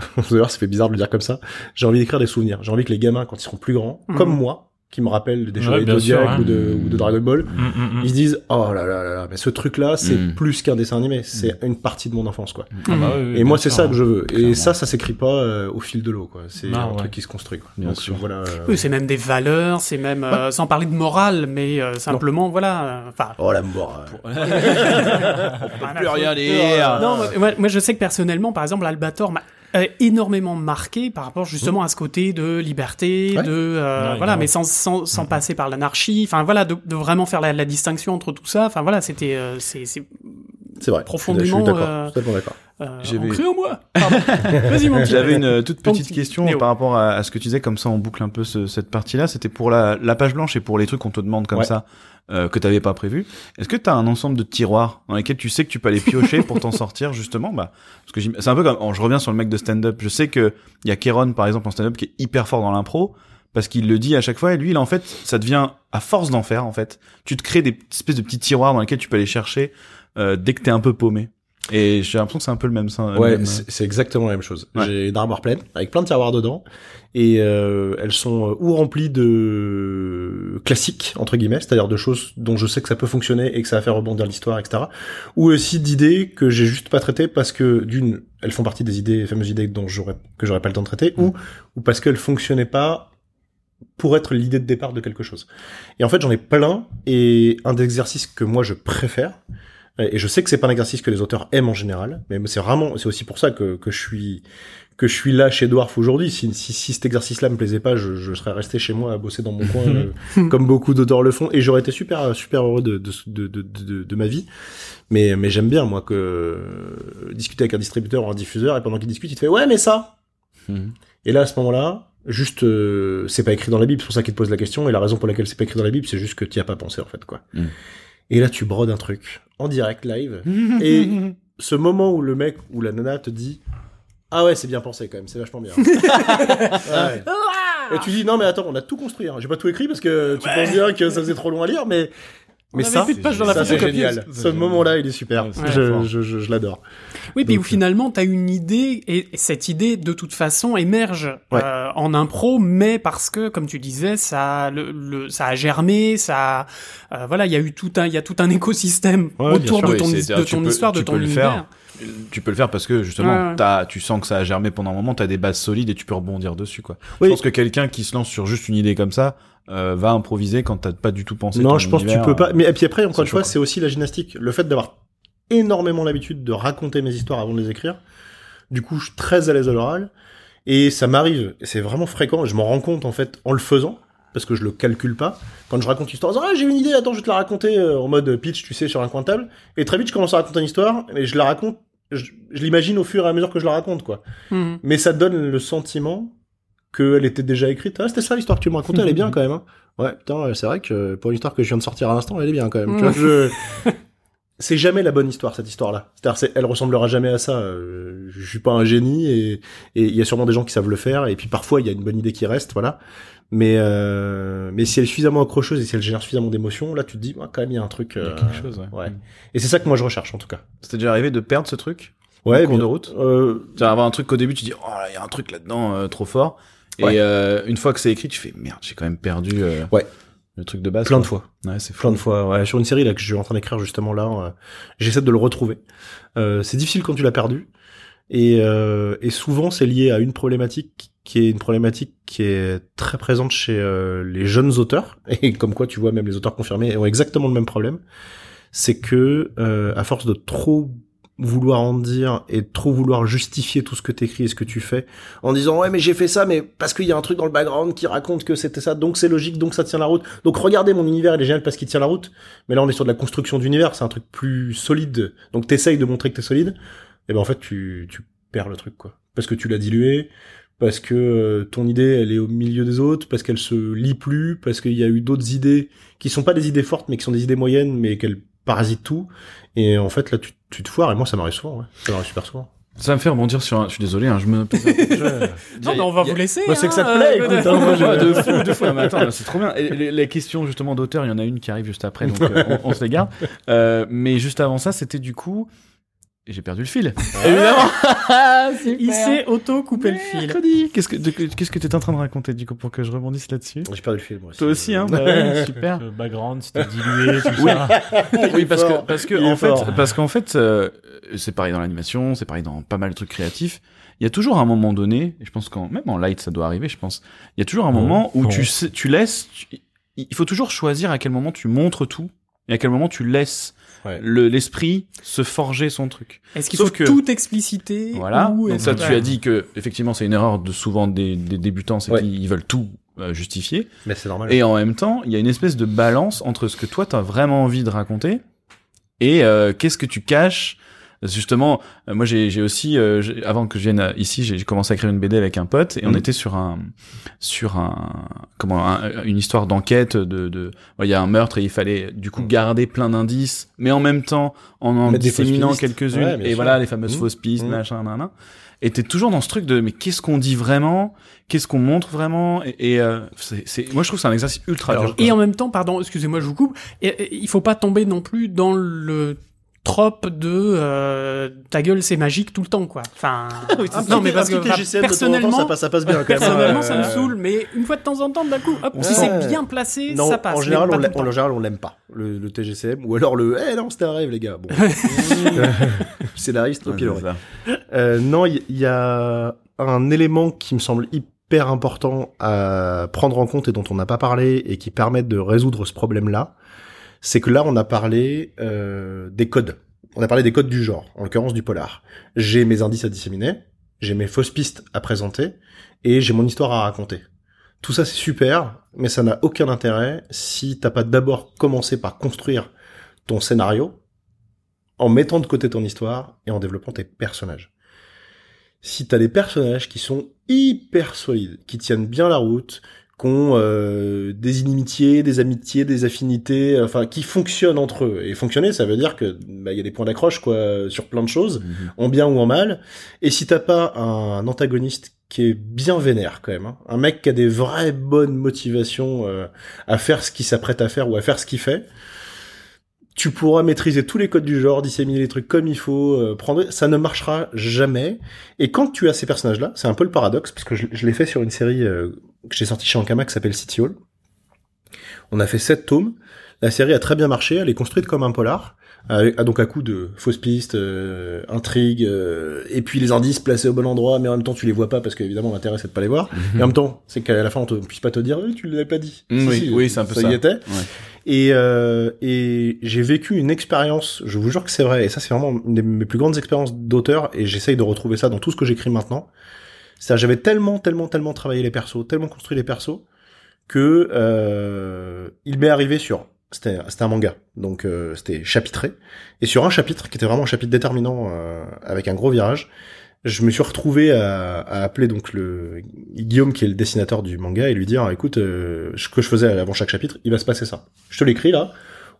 D'ailleurs, ça fait bizarre de le dire comme ça. J'ai envie d'écrire des souvenirs. J'ai envie que les gamins, quand ils seront plus grands, Mhm. comme moi, qui me rappellent des Ouais, sûr, Zodiac hein. ou, de, ou de Dragon Ball, Mm, mm, mm. ils se disent oh là là là là mais ce truc là c'est Mm. plus qu'un dessin animé c'est une partie de mon enfance quoi Ah bah oui, oui, et moi c'est ça que je veux et Clairement. ça ça s'écrit pas euh, au fil de l'eau quoi c'est Ah un ouais. truc qui se construit quoi. Bien donc sûr. voilà euh, Oui, c'est même des valeurs, c'est même, euh, sans parler de morale, mais euh, simplement, voilà, euh, enfin... oh la mort euh. plus rien dire. Non, moi, moi- moi, je sais que personnellement, par exemple, Albator m'a euh, énormément marqué par rapport justement à ce côté de liberté, Ouais. de euh, Ouais, voilà, mais sans sans, sans passer par l'anarchie. Enfin voilà, de, de vraiment faire la, la distinction entre tout ça. Enfin voilà, c'était euh, c'est c'est vrai Profondément, je suis d'accord euh, totalement d'accord euh, J'avais- en moi. Pardon. Vas-y mon. J'avais une euh, toute Donc, petite question Néo. par rapport à, à ce que tu disais, comme ça on boucle un peu ce- cette partie-là. C'était pour la, la page blanche et pour les trucs qu'on te demande comme Ouais. ça, euh, que t'avais pas prévu. Est-ce que t'as un ensemble de tiroirs dans lesquels tu sais que tu peux aller piocher pour t'en sortir justement? Bah, parce que c'est un peu comme, oh, je reviens sur le mec de stand-up. Je sais que il y a Kéron par exemple en stand-up qui est hyper fort dans l'impro parce qu'il le dit à chaque fois et lui, il en fait, ça devient à force d'en faire en fait, tu te crées des espèces de petits tiroirs dans lesquels tu peux aller chercher euh, dès que t'es un peu paumé. Et j'ai l'impression que c'est un peu le même. ça- ouais même, c'est exactement la même chose Ouais. j'ai une armoire pleine avec plein de tiroirs dedans et euh, elles sont euh, ou remplies de classiques entre guillemets c'est-à-dire de choses dont je sais que ça peut fonctionner et que ça va faire rebondir l'histoire etc ou aussi d'idées que j'ai juste pas traitées parce que d'une elles font partie des idées les fameuses idées dont j'aurais que j'aurais pas le temps de traiter ou ou parce qu'elles fonctionnaient pas pour être l'idée de départ de quelque chose et en fait j'en ai plein et un des exercices que moi je préfère et je sais que c'est pas un exercice que les auteurs aiment en général, mais c'est vraiment, c'est aussi pour ça que, que je suis que je suis là chez Dwarf aujourd'hui. Si, si, si cet exercice-là me plaisait pas, je, je serais resté chez moi à bosser dans mon coin, euh, comme beaucoup d'auteurs le font, et j'aurais été super super heureux de de, de, de, de, ma vie. Mais mais j'aime bien moi que euh, discuter avec un distributeur ou un diffuseur et pendant qu'il discute, il te fait ouais mais ça. Mhm. Et là à ce moment-là, Juste, euh, c'est pas écrit dans la Bible, c'est pour ça qu'il te pose la question, et la raison pour laquelle c'est pas écrit dans la Bible, c'est juste que t'y as pas pensé, en fait, quoi. Mm. Et là, tu brodes un truc, en direct, live, et ce moment où le mec ou la nana te dit, ah ouais, c'est bien pensé, quand même, c'est vachement bien. Ouais. Et tu dis, non, mais attends, on a tout construit, hein. j'ai pas tout écrit parce que tu penses bien que ça faisait trop long à lire, mais, mais ça, plus de pages dans la ça c'est photocopieuse. génial. Ce moment-là, il est super. Ouais, je, je, je, je l'adore. Oui, puis où finalement, t'as une idée, et cette idée, de toute façon, émerge Ouais. euh, en impro, mais parce que, comme tu disais, ça, le, le- ça a germé, ça, euh, voilà, il y a eu tout un, il y a tout un écosystème Ouais, autour sûr, de ton, de ton peux- histoire, de ton univers. faire. Tu peux le faire parce que justement, Ouais, tu sens que ça a germé pendant un moment, t'as des bases solides et tu peux rebondir dessus, quoi. Oui. Je pense que quelqu'un qui se lance sur juste une idée comme ça euh, va improviser quand t'as pas du tout pensé. Non, je pense que tu peux pas. euh, Mais et puis après, encore une fois, c'est aussi la gymnastique. Le fait d'avoir énormément l'habitude de raconter mes histoires avant de les écrire. Du coup, je suis très à l'aise à l'oral. Et ça m'arrive, et c'est vraiment fréquent, et je m'en rends compte en fait en le faisant, parce que je le calcule pas. Quand je raconte une histoire, ah j'ai une idée, attends, je vais te la raconter euh, en mode pitch, tu sais, sur un coin de table. Et très vite, je commence à raconter une histoire, et je la raconte, je, je l'imagine au fur et à mesure que je la raconte, quoi. Mhm. Mais ça donne le sentiment qu'elle était déjà écrite. Ah, c'était ça l'histoire que tu me racontais, elle est bien quand même. Hein. Ouais, putain, c'est vrai que pour une histoire que je viens de sortir à l'instant, elle est bien quand même. Tu vois, je... c'est jamais la bonne histoire, cette histoire-là. C'est-à-dire, c'est- elle ressemblera jamais à ça. Euh, Je suis pas un génie et et il y a sûrement des gens qui savent le faire. Et puis parfois, il y a une bonne idée qui reste, voilà. Mais euh, mais si elle est suffisamment accrocheuse et si elle génère suffisamment d'émotions, là, tu te dis, ouais, quand même, il y a un truc. Il y a euh, quelque chose, ouais. ouais. Et c'est ça que moi je recherche en tout cas. C'était déjà arrivé de perdre ce truc Ouais, en cours bien- de route Euh, avoir un truc qu'au début tu dis oh là il y a un truc là-dedans euh, trop fort et Ouais. euh, une fois que c'est écrit tu fais merde j'ai quand même perdu euh, Ouais. Le truc de base plein de fois. ouais c'est plein de fois. Ouais, sur une série là que je suis en train d'écrire justement là, euh, j'essaie de le retrouver. Euh, c'est difficile quand tu l'as perdu, et, euh, et souvent c'est lié à une problématique qui est une problématique qui est très présente chez euh, les jeunes auteurs, et comme quoi tu vois même les auteurs confirmés ont exactement le même problème. C'est que euh, à force de trop vouloir en dire et trop vouloir justifier tout ce que t'écris et ce que tu fais en disant ouais mais j'ai fait ça mais parce qu'il y a un truc dans le background qui raconte que c'était ça donc c'est logique donc ça tient la route. Donc regardez mon univers il est génial parce qu'il tient la route. Mais là on est sur de la construction d'univers c'est un truc plus solide. Donc t'essayes de montrer que t'es solide et ben en fait tu tu perds le truc quoi. Parce que tu l'as dilué parce que euh, ton idée elle est au milieu des autres parce qu'elle se lit plus parce qu'il y a eu d'autres idées qui sont pas des idées fortes mais qui sont des idées moyennes mais qu'elles parasitent tout et en fait là tu, tu te foires et moi ça m'arrive souvent ouais. ça m'arrive super souvent ça me fait rebondir sur un... je suis désolé hein, je me Non, mais on va vous laisser. Moi, c'est que ça te hein, plaît, écoute, euh, hein, moi, je- Ouais, de fou, de fou. Ah, mais attends, c'est trop bien. Et les, les questions justement d'auteur, il y en a une qui arrive juste après, donc euh, on, on se les garde. Euh, mais juste avant ça, c'était du coup, j'ai perdu le fil. Évidemment. Il s'est auto-coupé le fil. Qu'est-ce que qu'est-ce que t'es en train de raconter du coup pour que je rebondisse là-dessus? J'ai perdu le fil moi Toi aussi, hein bah ouais, Super. Le background, c'était dilué, tout Oui. ça. Oui, parce que parce que en fait, parce qu'en fait, euh, c'est pareil dans l'animation, c'est pareil dans pas mal de trucs créatifs. Il y a toujours un moment donné, et je pense qu'en même en light ça doit arriver, je pense. Il y a toujours un moment où tu sais, tu laisses, tu- il faut toujours choisir à quel moment tu montres tout et à quel moment tu laisses Ouais. le l'esprit se forger son truc. Est-ce qu'il faut que- tout expliciter Voilà. ou Donc ça, tu as dit que effectivement c'est une erreur de souvent des, des débutants, c'est Ouais. qu'ils veulent tout euh, justifier. mais c'est normal Et en même temps, il y a une espèce de balance entre ce que toi t'as vraiment envie de raconter et euh, qu'est-ce que tu caches. Justement, euh, moi j'ai j'ai aussi euh, avant que je vienne euh, ici, j'ai commencé à écrire une BD avec un pote et on Mhm. était sur un sur un comment un- une histoire d'enquête de de il y a un meurtre et il fallait du coup Mhm. garder plein d'indices, mais en même temps en en disséminant quelques-unes Ouais, et sûr. voilà les fameuses Mhm. fausses pistes, Mhm. machin, nan, nan. Et t'es toujours dans ce truc de mais qu'est-ce qu'on dit vraiment, qu'est-ce qu'on montre vraiment? Et, et, euh, c'est moi je trouve c'est un exercice ultra Alors, dur. Et en même temps, pardon, excusez-moi, je vous coupe. Et, et, il faut pas tomber non plus dans le trope de euh, ta gueule c'est magique tout le temps quoi. Enfin non mais parce que enfin, personnellement ça passe, ça passe bien quand même. personnellement ça me saoule mais une fois de temps en temps d'un coup hop On si c'est bien placé Non, ça passe. en général, pas on temps. en général, on l'aime pas, le, le TGCM, ou alors le, eh non, c'était un rêve, les gars. Bon. Scénariste, au ça. Euh, non, il y, y a un élément qui me semble hyper important à prendre en compte et dont on n'a pas parlé et qui permet de résoudre ce problème-là. C'est que là, on a parlé euh, des codes. On a parlé des codes du genre, en l'occurrence du polar. J'ai mes indices à disséminer, j'ai mes fausses pistes à présenter et j'ai mon histoire à raconter. Tout ça, c'est super, mais ça n'a aucun intérêt si t'as pas d'abord commencé par construire ton scénario en mettant de côté ton histoire et en développant tes personnages. si t'as des personnages qui sont hyper solides, qui tiennent bien la route, qui ont euh, des inimitiés, des amitiés, des affinités, enfin qui fonctionnent entre eux. Et fonctionner, ça veut dire que bah, il y a des points d'accroche quoi sur plein de choses, en bien ou en mal. Et si t'as pas un antagoniste qui est bien vénère quand même, hein, un mec qui a des vraies bonnes motivations euh, à faire ce qu'il s'apprête à faire ou à faire ce qu'il fait, tu pourras maîtriser tous les codes du genre, disséminer les trucs comme il faut, euh, prendre, ça ne marchera jamais. Et quand tu as ces personnages-là, c'est un peu le paradoxe, parce que je, l'ai fait sur une série euh, que j'ai sortie chez Ankama qui s'appelle City Hall. On a fait sept tomes. La série a très bien marché, elle est construite comme un polar, euh, donc à coup de fausses pistes, euh, intrigues, euh, et puis les indices placés au bon endroit, mais en même temps tu les vois pas parce qu'évidemment l'intérêt c'est de pas les voir. Et en même temps, c'est qu'à la fin on te puisse pas te dire, Eh, tu l'avais pas dit. Mm, Si, oui, si, oui, c'est un peu ça. ça. y était. Ouais. Et, euh, et j'ai vécu une expérience, je vous jure que c'est vrai, et ça c'est vraiment une de mes plus grandes expériences d'auteur, et j'essaye de retrouver ça dans tout ce que j'écris maintenant. C'est-à-dire j'avais tellement, tellement, tellement travaillé les persos, tellement construit les persos, que euh, il m'est arrivé sur... C'était un manga, donc euh, c'était chapitré. Et sur un chapitre, qui était vraiment un chapitre déterminant, euh, avec un gros virage, je me suis retrouvé à, à appeler donc le Guillaume qui est le dessinateur du manga et lui dire écoute euh, ce que je faisais avant chaque chapitre il va se passer ça. Je te l'écris là.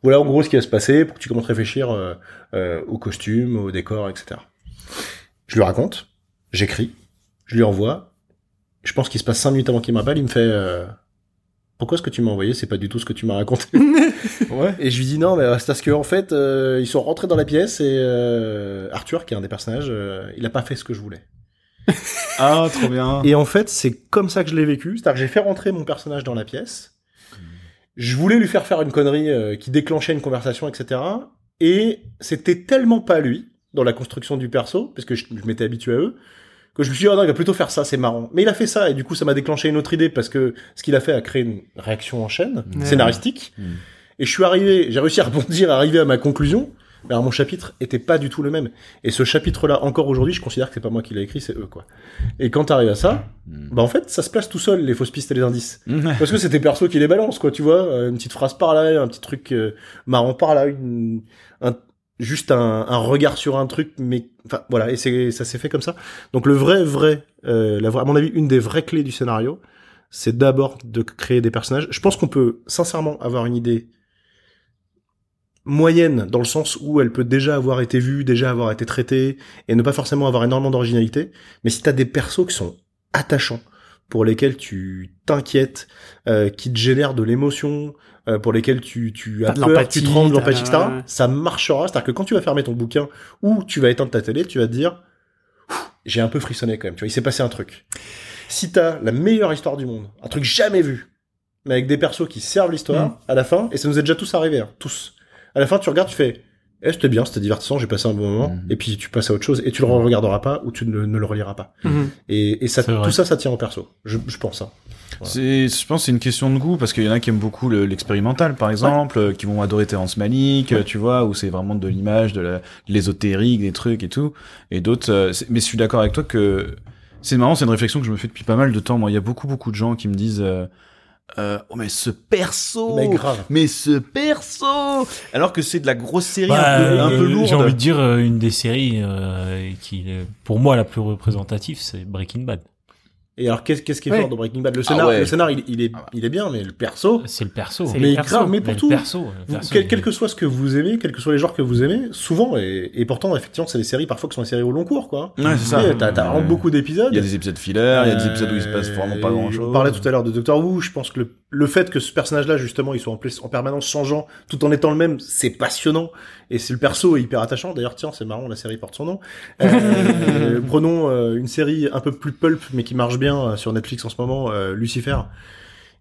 Voilà en gros ce qui va se passer pour que tu commences à réfléchir euh, euh, au costume au décor etc je lui raconte j'écris je lui envoie. Je pense qu'il se passe cinq minutes avant qu'il m'appelle il me fait euh, pourquoi ce que tu m'as envoyé c'est pas du tout ce que tu m'as raconté Ouais. et je lui dis non, mais c'est parce que en fait, euh, ils sont rentrés dans la pièce et euh, Arthur, qui est un des personnages, euh, il a pas fait ce que je voulais. Ah, trop bien. Et en fait, c'est comme ça que je l'ai vécu, c'est-à-dire que j'ai fait rentrer mon personnage dans la pièce. Je voulais lui faire faire une connerie euh, qui déclenchait une conversation, etc. Et c'était tellement pas lui dans la construction du perso, parce que je, je m'étais habitué à eux, que je me suis dit, oh non, il va plutôt faire ça, c'est marrant. Mais il a fait ça, et du coup, ça m'a déclenché une autre idée, parce que ce qu'il a fait a créé une réaction en chaîne, scénaristique. Mm. Et je suis arrivé, j'ai réussi à rebondir, à arriver à ma conclusion. Mais alors mon chapitre était pas du tout le même. Et ce chapitre-là, encore aujourd'hui, je considère que c'est pas moi qui l'ai écrit, c'est eux, quoi. Et quand t'arrives à ça, Mm. bah en fait, ça se place tout seul, les fausses pistes et les indices. Parce que c'est tes persos qui les balancent, quoi, tu vois. euh, Une petite phrase par là, un petit truc euh, marrant par là, une, un, juste un, regard sur un truc, mais enfin voilà, et c'est ça s'est fait comme ça. Donc le vrai, vrai, euh, la à mon avis, une des vraies clés du scénario, c'est d'abord de créer des personnages. Je pense qu'on peut sincèrement avoir une idée moyenne dans le sens où elle peut déjà avoir été vue, déjà avoir été traitée et ne pas forcément avoir énormément d'originalité. Mais si t'as des persos qui sont attachants, pour lesquels tu t'inquiètes, euh, qui te génèrent de l'émotion, euh, pour lesquels tu, tu as peur, tu trembles, l'empathie, etc., ça marchera. C'est-à-dire que quand tu vas fermer ton bouquin ou tu vas éteindre ta télé, tu vas te dire, j'ai un peu frissonné quand même, tu vois, il s'est passé un truc. Si t'as la meilleure histoire du monde, un truc jamais vu, mais avec des persos qui servent l'histoire, Mm. à la fin, et ça nous est déjà tous arrivé, hein, tous. À la fin, tu regardes, tu fais, eh, c'était bien, c'était divertissant, j'ai passé un bon moment, Mhm. et puis tu passes à autre chose, et tu le regarderas pas, ou tu ne, ne le reliras pas. Mhm. Et, et ça, vrai. tout ça, ça tient au perso. Je, je pense, hein. C'est, je pense que c'est une question de goût parce qu'il y en a qui aiment beaucoup le- l'expérimental, par exemple, euh, qui vont adorer Terrence Malick, euh, tu vois, où c'est vraiment de l'image, de la- de l'ésotérique, des trucs et tout. Et d'autres, euh, mais je suis d'accord avec toi que c'est marrant, c'est une réflexion que je me fais depuis pas mal de temps. Moi, il y a beaucoup, beaucoup de gens qui me disent, euh, euh, oh mais ce perso, Mais grave. mais ce perso, alors que c'est de la grosse série Bah, un peu, un peu lourde. J'ai envie de dire une des séries euh, qui, est, pour moi, la plus représentative, c'est Breaking Bad. Et alors, qu'est-ce qu'est-ce qui est Ouais. fort dans Breaking Bad? Le Ah scénar, ouais. le scénar il, il est, il est bien, mais le perso, C'est le perso. Mais grave, mais Mais pour le tout. perso, le Vous- perso, quel, que soit ce que vous aimez, quels que soient les genres que vous aimez, souvent, et, et pourtant, effectivement, c'est des séries parfois qui sont des séries au long cours, quoi. Ouais, c'est ça. T'as t'as vraiment Ouais. beaucoup d'épisodes. Il y a des épisodes filler, il y a des épisodes où il se passe vraiment pas Euh, grand chose. On parlait tout à l'heure de Doctor Who, je pense que le, le fait que ce personnage-là, justement, il soit en, en permanence changeant, tout en étant le même, c'est passionnant. Et c'est le perso est hyper attachant. D'ailleurs, tiens, c'est marrant, la série porte son nom. Euh, prenons euh, une série un peu plus pulp, mais qui marche bien euh, sur Netflix en ce moment, euh, Lucifer.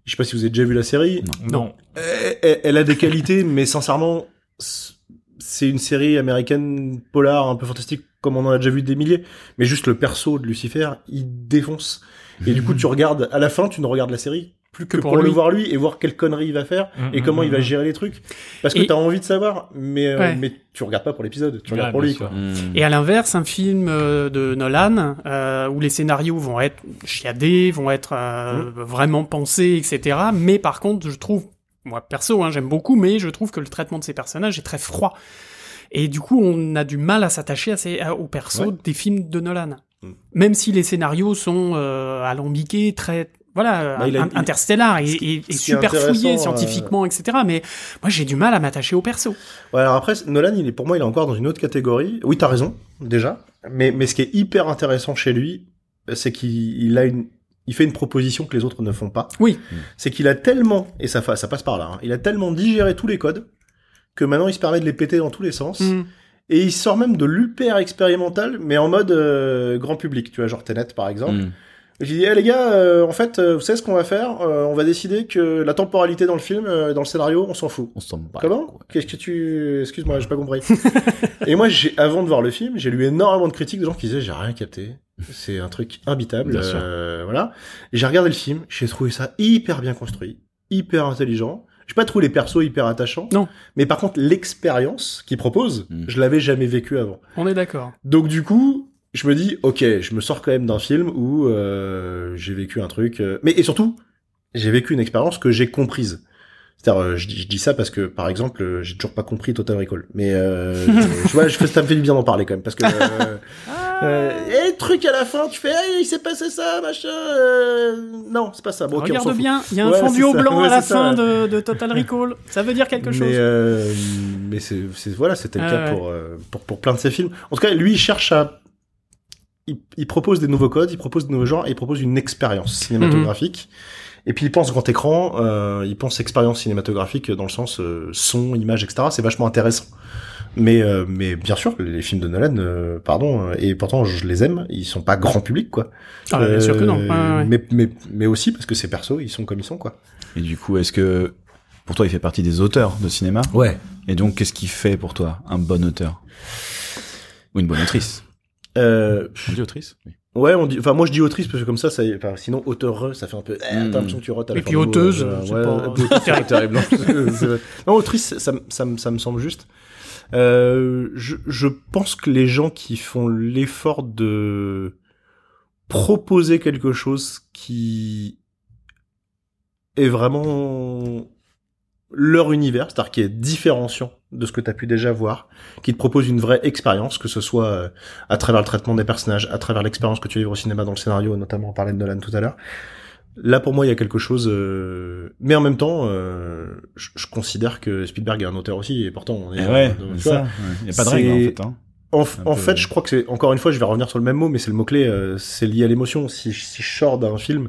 Je sais pas si vous avez déjà vu la série. Non. Elle, elle- elle a des qualités, mais sincèrement, c'est une série américaine polar un peu fantastique, comme on en a déjà vu des milliers. Mais juste le perso de Lucifer, il défonce. Et du coup, tu regardes, à la fin, tu ne regardes la série plus que, pour, pour le voir lui et voir quelle connerie il va faire Mm, et mm, comment mm, il va gérer les trucs. Parce que Et- t'as envie de savoir, mais, euh, Ouais. mais tu regardes pas pour l'épisode, tu Ouais, regardes pour lui, quoi. Et à l'inverse, un film euh, de Nolan euh, où les scénarios vont être chiadés, vont être euh, vraiment pensés, etc. Mais par contre, je trouve, moi perso, hein, j'aime beaucoup, mais je trouve que le traitement de ces personnages est très froid. Et du coup, on a du mal à s'attacher à ces, à- aux persos Ouais. des films de Nolan. Même si les scénarios sont euh, alambiqués, très voilà, Bah, il a- il- interstellar est super fouillé euh, scientifiquement, etc. Mais moi, j'ai du mal à m'attacher au perso. Ouais, alors après, Nolan, il est, pour moi, il est encore dans une autre catégorie. Oui, t'as raison, déjà. Mais, mais ce qui est hyper intéressant chez lui, c'est qu'il il a une, il fait une proposition que les autres ne font pas. Oui. C'est qu'il a tellement, et ça passe par là, hein, il a tellement digéré tous les codes que maintenant il se permet de les péter dans tous les sens. Mm. Et il sort même de l'hyper expérimental, mais en mode euh, grand public, tu vois, genre Tenet par exemple. Mm. J'ai dit, eh les gars, euh, en fait, euh, vous savez ce qu'on va faire Euh, On va décider que la temporalité dans le film, euh, dans le scénario, on s'en fout. On s'en bat. Comment Qu'est-ce que tu... Excuse-moi, j'ai pas compris. et moi, j'ai, avant de voir le film, j'ai lu énormément de critiques de gens qui disaient, j'ai rien capté. C'est un truc imbitable. Bien sûr. euh, voilà. Et j'ai regardé le film, j'ai trouvé ça hyper bien construit, hyper intelligent. J'ai pas trouvé les persos hyper attachants. Non. Mais par contre, l'expérience qu'il propose, Mm. je l'avais jamais vécu avant. On est d'accord. Donc du coup, je me dis, ok, je me sors quand même d'un film où euh, j'ai vécu un truc, euh, mais et surtout, j'ai vécu une expérience que j'ai comprise. C'est-à-dire, euh, je, dis, je dis ça parce que, par exemple, j'ai toujours pas compris Total Recall. Mais je, vois, je, ça me fait du bien d'en parler quand même parce que. Euh, euh, et le truc à la fin, tu fais, hey, il s'est passé ça, machin. euh, non, c'est pas ça. Bon, ok, on s'en Regarde bien, il y a un Ouais, fondu au blanc Ouais, à la ça, fin de, de Total Recall. Ça veut dire quelque chose. Mais, euh, mais c'est, voilà, c'était le Ah cas pour, pour, pour plein de ses films. En tout cas, lui, il cherche à, il, il propose des nouveaux codes, il propose de nouveaux genres, et il propose une expérience cinématographique. Et puis il pense grand écran, euh, il pense expérience cinématographique dans le sens euh, son, image, etc. C'est vachement intéressant. Mais euh, mais bien sûr, les films de Nolan, euh, pardon, euh, et pourtant je les aime, ils sont pas grand public quoi. Ah, bien sûr que non. Ouais, Euh, ouais. Mais mais mais aussi parce que ces persos, ils sont comme ils sont quoi. Et du coup, est-ce que pour toi, il fait partie des auteurs de cinéma? Ouais. Et donc, qu'est-ce qui fait pour toi un bon auteur? Ou une bonne autrice? Euh, On dit autrice Oui. Ouais, on dit. Enfin, moi je dis autrice parce que comme ça, ça enfin, sinon auteur, ça fait un peu. Eh, Mm. T'as l'impression que tu rotes à la Et puis auteuse, euh, c'est ouais, pas- auteuse, c'est terrible. non, autrice, ça, me- ça, me- ça me semble juste. Euh, je, je pense que les gens qui font l'effort de proposer quelque chose qui est vraiment leur univers, c'est-à-dire qui est différenciant de ce que tu as pu déjà voir, qui te propose une vraie expérience, que ce soit euh, à travers le traitement des personnages, à travers l'expérience que tu vivre au cinéma dans le scénario, notamment on parlait de Nolan tout à l'heure. Là, pour moi, il y a quelque chose, euh, mais en même temps, euh, je, je considère que Spielberg est un auteur aussi, et pourtant, on est. Et ouais, vois, ça. Il n'y a pas de règle en fait. Hein. en, en peu- fait, je crois que c'est encore une fois, je vais revenir sur le même mot, mais c'est le mot clé. c'est lié à l'émotion. Si, si je sors d'un film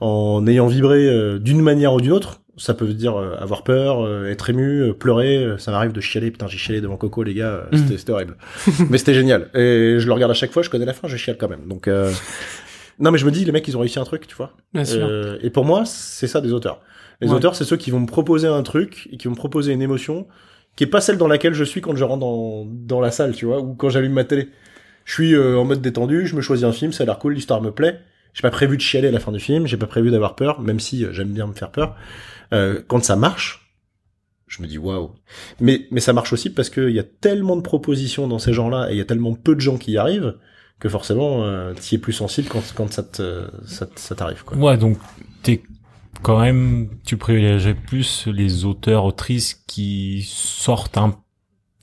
en ayant vibré d'une manière ou d'une autre, ça peut dire euh, avoir peur, euh, être ému, euh, pleurer. ça m'arrive de chialer. Putain, j'ai chialé devant Coco, les gars. Mhm. C'était, horrible. mais c'était génial. Et je le regarde à chaque fois. Je connais la fin, je chiale quand même. Donc euh, non, mais je me dis, les mecs, ils ont réussi un truc, tu vois. Bien sûr. Euh, et pour moi, c'est ça des auteurs. Les Ouais. auteurs, c'est ceux qui vont me proposer un truc et qui vont me proposer une émotion qui est pas celle dans laquelle je suis quand je rentre dans, dans la salle, tu vois, ou quand j'allume ma télé. Je suis euh, en mode détendu, je me choisis un film, ça a l'air cool, l'histoire me plaît. J'ai pas prévu de chialer à la fin du film, j'ai pas prévu d'avoir peur, même si euh, j'aime bien me faire peur. Euh, quand ça marche, je me dis waouh. Mais mais ça marche aussi parce qu'il y a tellement de propositions dans ces gens-là et il y a tellement peu de gens qui y arrivent que forcément euh, t'y es plus sensible quand quand ça te ça, t'arrive quoi. Ouais, donc t'es quand même, tu privilégierais plus les auteurs, autrices qui sortent un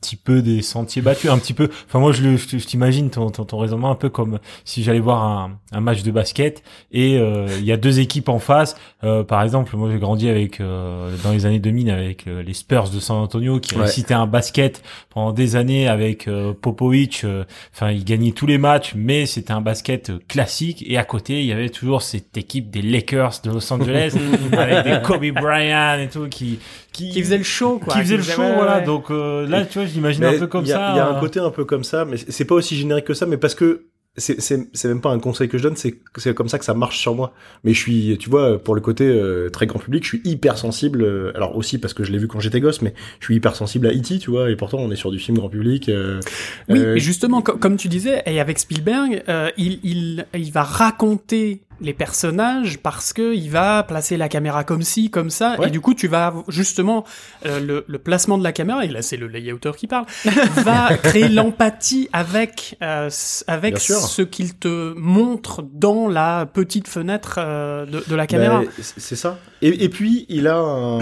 petit peu des sentiers battus, un petit peu. Enfin, moi, je, je, je t'imagine ton, ton, ton raisonnement un peu comme si j'allais voir un, un match de basket et euh, il y a deux équipes en face. Euh, par exemple, moi, j'ai grandi avec euh, dans les années 2000 avec euh, les Spurs de San Antonio qui Ouais. récitaient un basket pendant des années avec euh, Popovic. euh, Enfin, ils gagnaient tous les matchs, mais c'était un basket classique. Et à côté, il y avait toujours cette équipe des Lakers de Los Angeles avec des Kobe Bryant et tout qui qui, Qui faisait le show, quoi. qui faisait le show, voilà. ouais. Donc euh, là, tu vois, Mais un peu comme il y a- ça. Il y a euh, un côté un peu comme ça, mais c'est pas aussi générique que ça, mais parce que c'est c'est c'est même pas un conseil que je donne, c'est c'est comme ça que ça marche sur moi. Mais je suis, tu vois, pour le côté euh, très grand public, je suis hyper sensible. euh, alors aussi parce que je l'ai vu quand j'étais gosse, mais je suis hyper sensible à E.T., tu vois, et pourtant on est sur du film grand public. euh, Oui, euh, mais justement, co- comme tu disais, et avec Spielberg, euh, il, il, il va raconter les personnages parce que il va placer la caméra comme ci, comme ça, Ouais. et du coup, tu vas justement euh, le, le placement de la caméra, et là c'est le layouter qui parle, va créer l'empathie avec euh, avec ce qu'il te montre dans la petite fenêtre euh, de, de la caméra. Bah, c'est c'est ça. Et, et puis, il a un...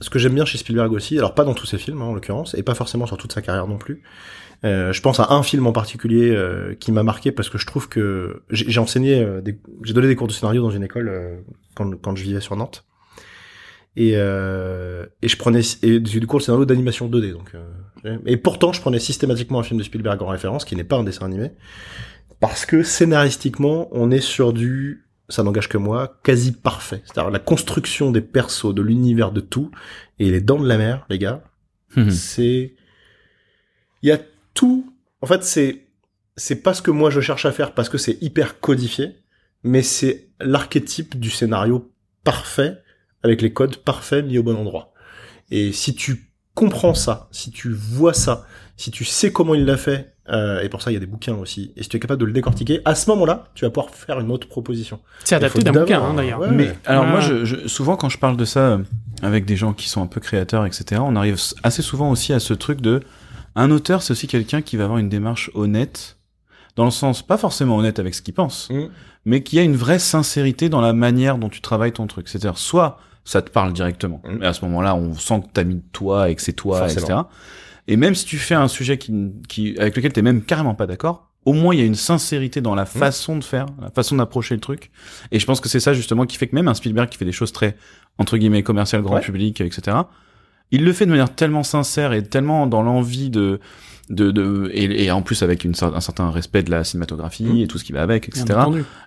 Ce que j'aime bien chez Spielberg aussi, alors pas dans tous ses films hein, en l'occurrence, et pas forcément sur toute sa carrière non plus, Euh, je pense à un film en particulier euh, qui m'a marqué parce que je trouve que j'ai enseigné, euh, des- j'ai donné des cours de scénario dans une école euh, quand, quand je vivais sur Nantes. Et, euh, et je prenais et du cours de scénario d'animation 2D. Donc, euh, et pourtant, je prenais systématiquement un film de Spielberg en référence qui n'est pas un dessin animé parce que scénaristiquement, on est sur du, ça n'engage que moi, quasi parfait. C'est-à-dire la construction des persos, de l'univers, de tout, et les dents de la mer, les gars, Mhm. c'est, il y a tout. En fait, c'est, c'est pas ce que moi je cherche à faire parce que c'est hyper codifié, mais c'est l'archétype du scénario parfait avec les codes parfaits mis au bon endroit. Et si tu comprends ça, si tu vois ça, si tu sais comment il l'a fait, euh, et pour ça il y a des bouquins aussi, et si tu es capable de le décortiquer, à ce moment-là, tu vas pouvoir faire une autre proposition. C'est adapté d'un bouquin, hein, d'ailleurs. ouais, Mais ouais. alors Ah. moi, je, je- souvent quand je parle de ça euh, avec des gens qui sont un peu créateurs, etc., on arrive assez souvent aussi à ce truc de un auteur, c'est aussi quelqu'un qui va avoir une démarche honnête, dans le sens pas forcément honnête avec ce qu'il pense, Mm. mais qui a une vraie sincérité dans la manière dont tu travailles ton truc. C'est-à-dire soit ça te parle directement, Mm. et à ce moment-là, on sent que t'as mis de toi et que c'est toi, Forcément. etc. Et même si tu fais un sujet qui, qui avec lequel t'es même carrément pas d'accord, au moins il y a une sincérité dans Mm. la façon de faire, la façon d'approcher le truc. Et je pense que c'est ça justement qui fait que même un Spielberg qui fait des choses très entre guillemets commerciales, grand Ouais. public, etc. Il le fait de manière tellement sincère et tellement dans l'envie de de, de et, et en plus avec une, un certain respect de la cinématographie Mm. et tout ce qui va avec, etc.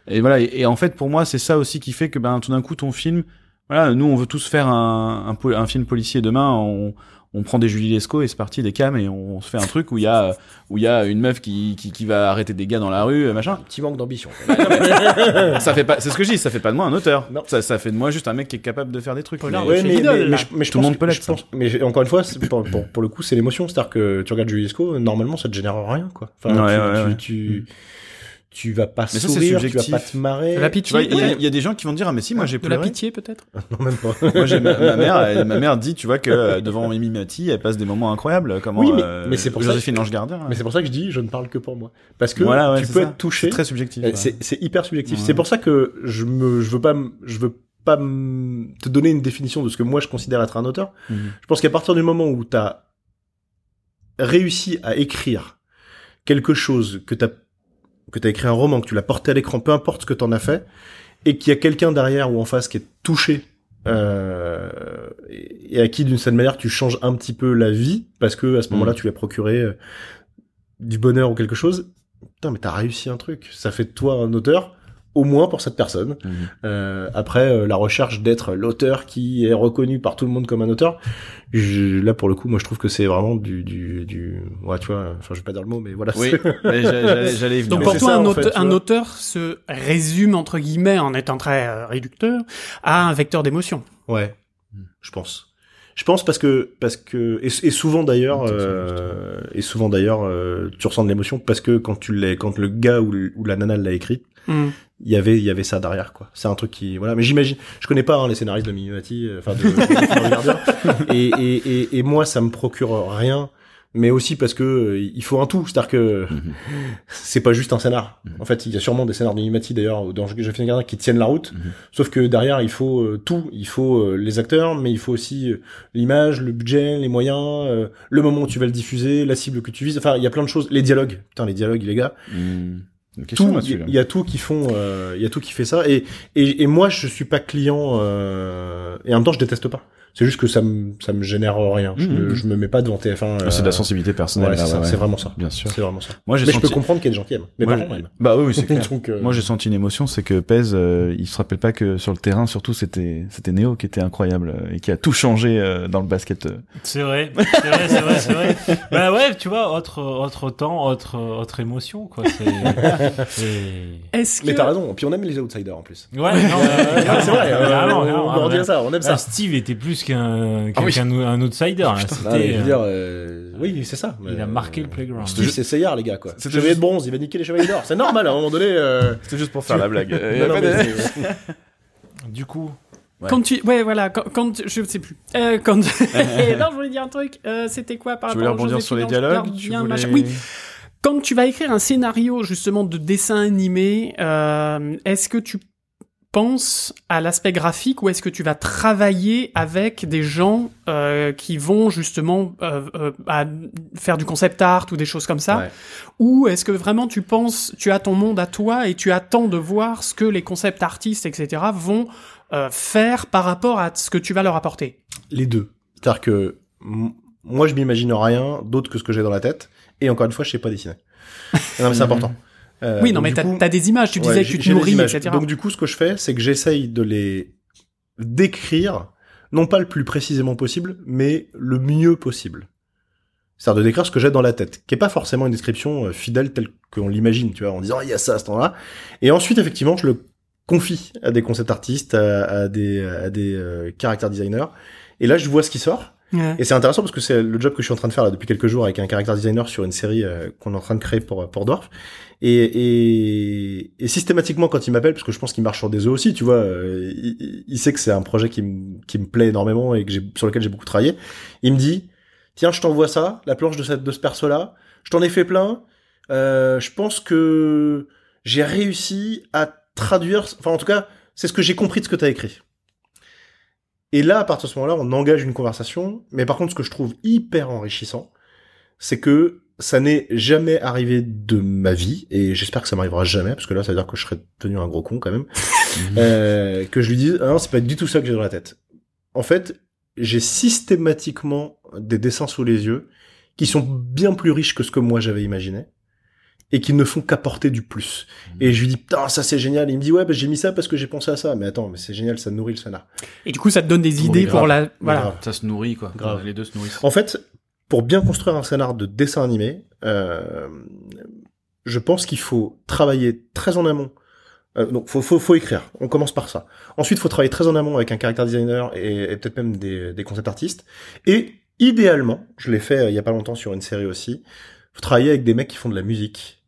Et voilà. Et, et en fait, pour moi, c'est ça aussi qui fait que ben tout d'un coup, ton film, voilà, nous, on veut tous faire un, un, un film policier demain. On, on prend des Julie Lescaut et c'est parti des cams et on se fait un truc où il y a où il y a une meuf qui, qui qui va arrêter des gars dans la rue, machin. Petit manque d'ambition. ça fait pas, c'est ce que je dis, ça fait pas de moi un auteur. Non. Ça, ça fait de moi juste un mec qui est capable de faire des trucs. Polar, Mais- mais, Lidl, mais, là. mais je, mais je Tout le monde peut l'être, mais encore une fois, c'est- pour, pour, pour le coup, c'est l'émotion. C'est-à-dire que tu regardes Juliesco, normalement, ça te génère rien, quoi. Enfin, Ouais, tu, ouais, tu, ouais. tu, tu vas pas Mais ça, sourire, tu vas pas te marrer. De la pitié, il y, a- ouais. il y a des gens qui vont dire ah mais si moi j'ai de la pleuré. pitié peut-être. Non, même pas. Moi j'ai ma, ma mère, elle- ma mère dit tu vois que euh, devant Mimi Mati, elle passe des moments incroyables. Comment Oui, mais- euh, mais c'est pour Joséphine Gardien. Mais c'est pour ça que je dis, je ne parle que pour moi. Parce que Voilà, ouais, tu peux ça. être touché. C'est très subjectif. Ouais. C'est hyper subjectif. Ouais. C'est pour ça que je me, je veux pas, je veux pas te donner une définition de ce que moi je considère être un auteur. Mhm. Je pense qu'à partir du moment où tu as réussi à écrire quelque chose, que tu as, que t'as écrit un roman, que tu l'as porté à l'écran, peu importe ce que tu en as fait, et qu'il y a quelqu'un derrière ou en face qui est touché, euh, et à qui d'une certaine manière tu changes un petit peu la vie, parce que à ce moment-là Mhm. tu lui as procuré euh, du bonheur ou quelque chose, putain mais t'as réussi un truc, ça fait de toi un auteur, au moins pour cette personne. Mhm. Euh, après, euh, la recherche d'être l'auteur qui est reconnu par tout le monde comme un auteur, je- là pour le coup, moi je trouve que c'est vraiment du, du, du, ouais, tu vois, enfin je vais pas dire le mot, mais voilà. Oui, j'allais j'allais y venir. Donc pour toi, ça, un, fait, auteur se résume entre guillemets en étant très euh, réducteur à un vecteur d'émotion. Ouais, je pense. Je pense parce que parce que et, souvent d'ailleurs euh, et souvent d'ailleurs euh, tu ressens de l'émotion parce que quand tu l'as quand le gars ou, la nana l'a écrit Hmm. il y avait il y avait ça derrière quoi. C'est un truc qui voilà. Mais j'imagine je connais pas hein, les scénaristes de Mimimati euh, enfin de, de, de et, et, et, et moi ça me procure rien mais aussi parce que euh, il faut un tout c'est-à-dire que Mhm. c'est pas juste un scénar Mhm. en fait il y a sûrement des scénars de Mimimati d'ailleurs dans J'ai fait Gardien qui tiennent la route Mhm. sauf que derrière il faut euh, tout il faut euh, les acteurs mais il faut aussi l'image le budget les moyens le moment où tu vas le diffuser la cible que tu vises enfin il y a plein de choses les dialogues putain les dialogues les gars Hmm. Tout, il y, y a tout qui font, il y a tout qui fait ça. Et, et, et moi, je suis pas client. Euh, et en même temps, je déteste pas. C'est juste que ça me, ça me génère rien. Je, Mhm. me, je me mets pas devant TF1. Ah, C'est de la euh, sensibilité personnelle. ouais, c'est ouais, ouais. vraiment ça. Bien sûr. C'est vraiment ça. Moi j'ai Mais je senti. peux comprendre qu'il y a des gens qui aiment. Mais Moi, par contre, aiment. Bah oui, oui, c'est clair. Donc, euh, Moi j'ai senti une émotion, c'est que Pez, euh, il se rappelle pas que sur le terrain, surtout c'était c'était Néo qui était incroyable euh, et qui a tout changé euh, dans le basket. euh. C'est vrai, c'est vrai, c'est vrai, c'est vrai. bah ouais, tu vois, autre, autre temps, autre, autre émotion, quoi. Est-ce que Mais t'as raison. Puis on aime les outsiders en plus. Ouais, non, Euh, c'est vrai. on on dit ouais. ça. On aime Ah, ça. Steve était plus qu'un, Ah oui. un outsider. là. Ah, mais C'était, je veux euh, dire, euh, oui, c'est ça. il a Euh, marqué le playground. Steve, c'est Seyard, les gars, quoi. C'était Chevalier juste- de bronze, il va niquer les chevaliers d'or. C'est normal, à un moment donné. Euh... C'était juste pour faire la blague. non, non, mais Du coup, Ouais. Quand tu, ouais, voilà, quand, quand je sais plus. Euh, quand, non, je voulais dire un truc. Euh, C'était quoi par Tu voulais rapport aux rebondir sur les dialogues tu voulais- machin. Oui, quand tu vas écrire un scénario justement de dessin animé, euh, est-ce que tu penses à l'aspect graphique ou est-ce que tu vas travailler avec des gens euh, qui vont justement euh, euh, à faire du concept art ou des choses comme ça? Ouais. Ou est-ce que vraiment tu penses, tu as ton monde à toi et tu attends de voir ce que les concept artistes, etc., vont euh, faire par rapport à ce que tu vas leur apporter? Les deux. C'est-à-dire que moi, je m'imagine rien d'autre que ce que j'ai dans la tête. Et encore une fois, je sais pas dessiner. non, mais c'est important. Euh, Oui, non, mais t'as as des images, tu disais que tu te nourris, etc. Donc du coup, ce que je fais, c'est que j'essaye de les décrire, non pas le plus précisément possible, mais le mieux possible. C'est-à-dire de décrire ce que j'ai dans la tête, qui est pas forcément une description euh, fidèle telle qu'on l'imagine, tu vois, en disant il y a ça à ce temps-là. Et ensuite, effectivement, je le confie à des concept artistes, à, à des, à des euh, character designers. Et là, je vois ce qui sort. Ouais. Et c'est intéressant parce que c'est le job que je suis en train de faire là depuis quelques jours avec un character designer sur une série euh, qu'on est en train de créer pour pour Dwarf. Et, et, et systématiquement quand il m'appelle, parce que je pense qu'il marche sur des œufs aussi, tu vois, euh, il, sait que c'est un projet qui me qui plaît énormément et que sur lequel j'ai beaucoup travaillé. Il me dit tiens je t'envoie ça, la planche de cette de ce perso là, je t'en ai fait plein. Euh, je pense que j'ai réussi à traduire, enfin en tout cas c'est ce que j'ai compris de ce que t'as écrit. Et là, à partir de ce moment-là, on engage une conversation. Mais par contre, ce que je trouve hyper enrichissant, c'est que ça n'est jamais arrivé de ma vie, et j'espère que ça m'arrivera jamais, parce que là, ça veut dire que je serais devenu un gros con quand même, euh, que je lui dise, ah non, c'est pas du tout ça que j'ai dans la tête. En fait, j'ai systématiquement des dessins sous les yeux qui sont bien plus riches que ce que moi j'avais imaginé, et qui ne font qu'apporter du plus. Et je lui dis, putain, ça c'est génial. Il me dit, ouais, bah, j'ai mis ça parce que j'ai pensé à ça. Mais attends, mais c'est génial, ça nourrit le scénar. Et du coup, ça te donne des idées grave. pour la. Voilà. grave. Ça se nourrit, quoi. Grave. Les deux se nourrissent. En fait, pour bien construire un scénar de dessin animé, euh, je pense qu'il faut travailler très en amont. Euh, donc, faut, faut, faut écrire. On commence par ça. Ensuite, faut travailler très en amont avec un character designer et, peut-être même des, des concept artistes. Et idéalement, je l'ai fait euh, il y a pas longtemps sur une série aussi. Faut travailler avec des mecs qui font de la musique.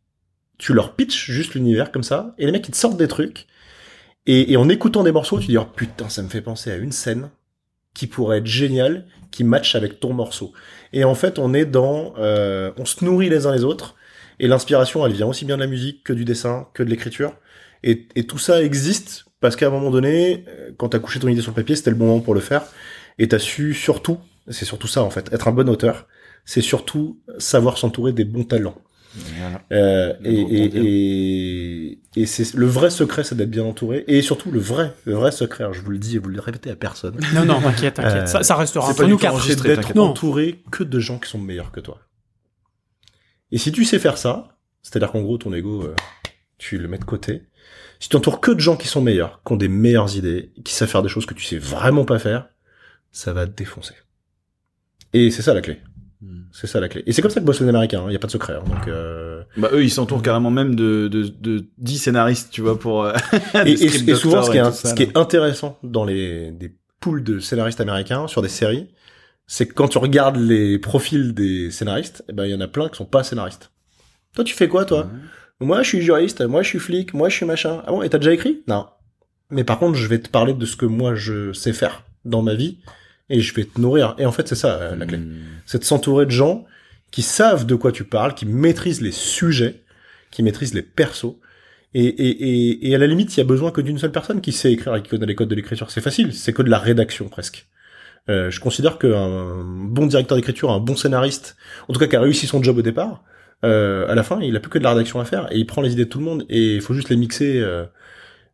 Tu leur pitches juste l'univers comme ça, et les mecs ils te sortent des trucs. Et, et en écoutant des morceaux, tu dis oh putain, ça me fait penser à une scène qui pourrait être géniale, qui match avec ton morceau. Et en fait, on est dans, euh, on se nourrit les uns les autres, et l'inspiration, elle vient aussi bien de la musique que du dessin, que de l'écriture. Et, et tout ça existe parce qu'à un moment donné, euh, quand t'as couché ton idée sur le papier, c'était le bon moment pour le faire, et t'as su surtout, c'est surtout ça en fait, être un bon auteur, c'est surtout savoir s'entourer des bons talents. Voilà. Euh, et bon et, terme. et, et c'est le vrai secret, c'est d'être bien entouré. Et surtout le vrai, le vrai secret. je vous le dis et vous le répétez à personne. Non, non, t'inquiète, t'inquiète. Euh, ça, ça restera c'est entre pas nous quatre. C'est d'être entouré que de gens qui sont meilleurs que toi. Et si tu sais faire ça, c'est-à-dire qu'en gros ton ego, euh, tu le mets de côté. Si tu entoures que de gens qui sont meilleurs, qui ont des meilleures idées, qui savent faire des choses que tu sais vraiment pas faire, ça va te défoncer. Et c'est ça la clé. Hmm. C'est ça la clé. Et c'est comme ça que bossent les Américains. Il y a pas de secret. hein. donc euh... Bah, eux, ils s'entourent carrément même de, de, de 10 scénaristes, tu vois, pour, euh, et, et- et souvent, ce qui est, un- ça, ce qui est intéressant dans les des poules de scénaristes américains sur des séries, c'est que quand tu regardes les profils des scénaristes, eh ben il y en a plein qui sont pas scénaristes. Toi, tu fais quoi, toi? Moi, je suis juriste. Moi, je suis flic. Moi, je suis machin. Ah bon Et t'as déjà écrit? Non. Mais par contre, je vais te parler de ce que moi je sais faire dans ma vie et je vais te nourrir. Et en fait, c'est ça euh, la clé. Hmm. C'est de s'entourer de gens qui savent de quoi tu parles, qui maîtrisent les sujets, qui maîtrisent les persos. Et, et, et, et à la limite, il y a besoin que d'une seule personne qui sait écrire et qui connaît les codes de l'écriture. C'est facile, c'est que de la rédaction presque. Euh, je considère qu'un bon directeur d'écriture, un bon scénariste, en tout cas qui a réussi son job au départ, euh, à la fin, il a plus que de la rédaction à faire et il prend les idées de tout le monde et il faut juste les mixer. euh,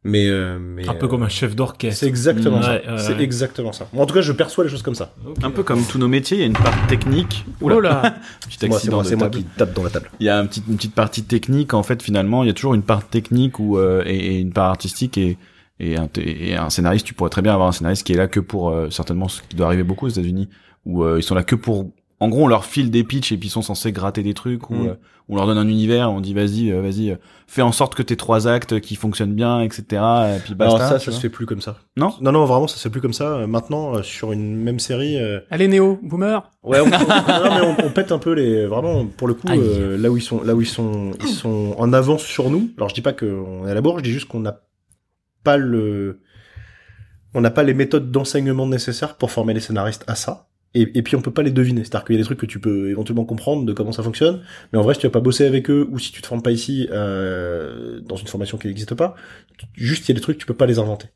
mais, euh, mais Un peu euh, comme un chef d'orchestre. C'est exactement ça. ouais, c'est ouais. exactement ça. En tout cas, je perçois les choses comme ça. Un peu comme tous nos métiers, il y a une part technique. Oh là Petit C'est moi, c'est accident moi, c'est moi qui tape dans la table. Il y a un petit, une petite partie technique, en fait, finalement, il y a toujours une part technique ou euh, et, et une part artistique et et un, et un scénariste. Tu pourrais très bien avoir un scénariste qui est là que pour euh, certainement ce qui doit arriver beaucoup aux États-Unis, où euh, ils sont là que pour. En gros, on leur file des pitchs et puis ils sont censés gratter des trucs ou Mm. euh, on leur donne un univers, on dit vas-y, euh, vas-y, euh, fais en sorte que tes trois actes qui fonctionnent bien, etc. Et puis basta. Alors ça, ça se fait plus comme ça. Non Non, non, vraiment, ça se fait plus comme ça. Euh, Maintenant, sur une même série, euh, Allez, Néo, boomer ouais, on, on- non, mais on, on pète un peu les, vraiment, pour le coup, euh, là où ils sont, là où ils sont, ils sont en avance sur nous. Alors, je dis pas qu'on est à la bourre, je dis juste qu'on n'a pas le, on n'a pas les méthodes d'enseignement nécessaires pour former les scénaristes à ça. Et, puis on peut pas les deviner. C'est-à-dire qu'il y a des trucs que tu peux éventuellement comprendre de comment ça fonctionne, mais en vrai si tu vas pas bosser avec eux ou si tu te formes pas ici euh, dans une formation qui n'existe pas, juste il y a des trucs tu peux pas les inventer.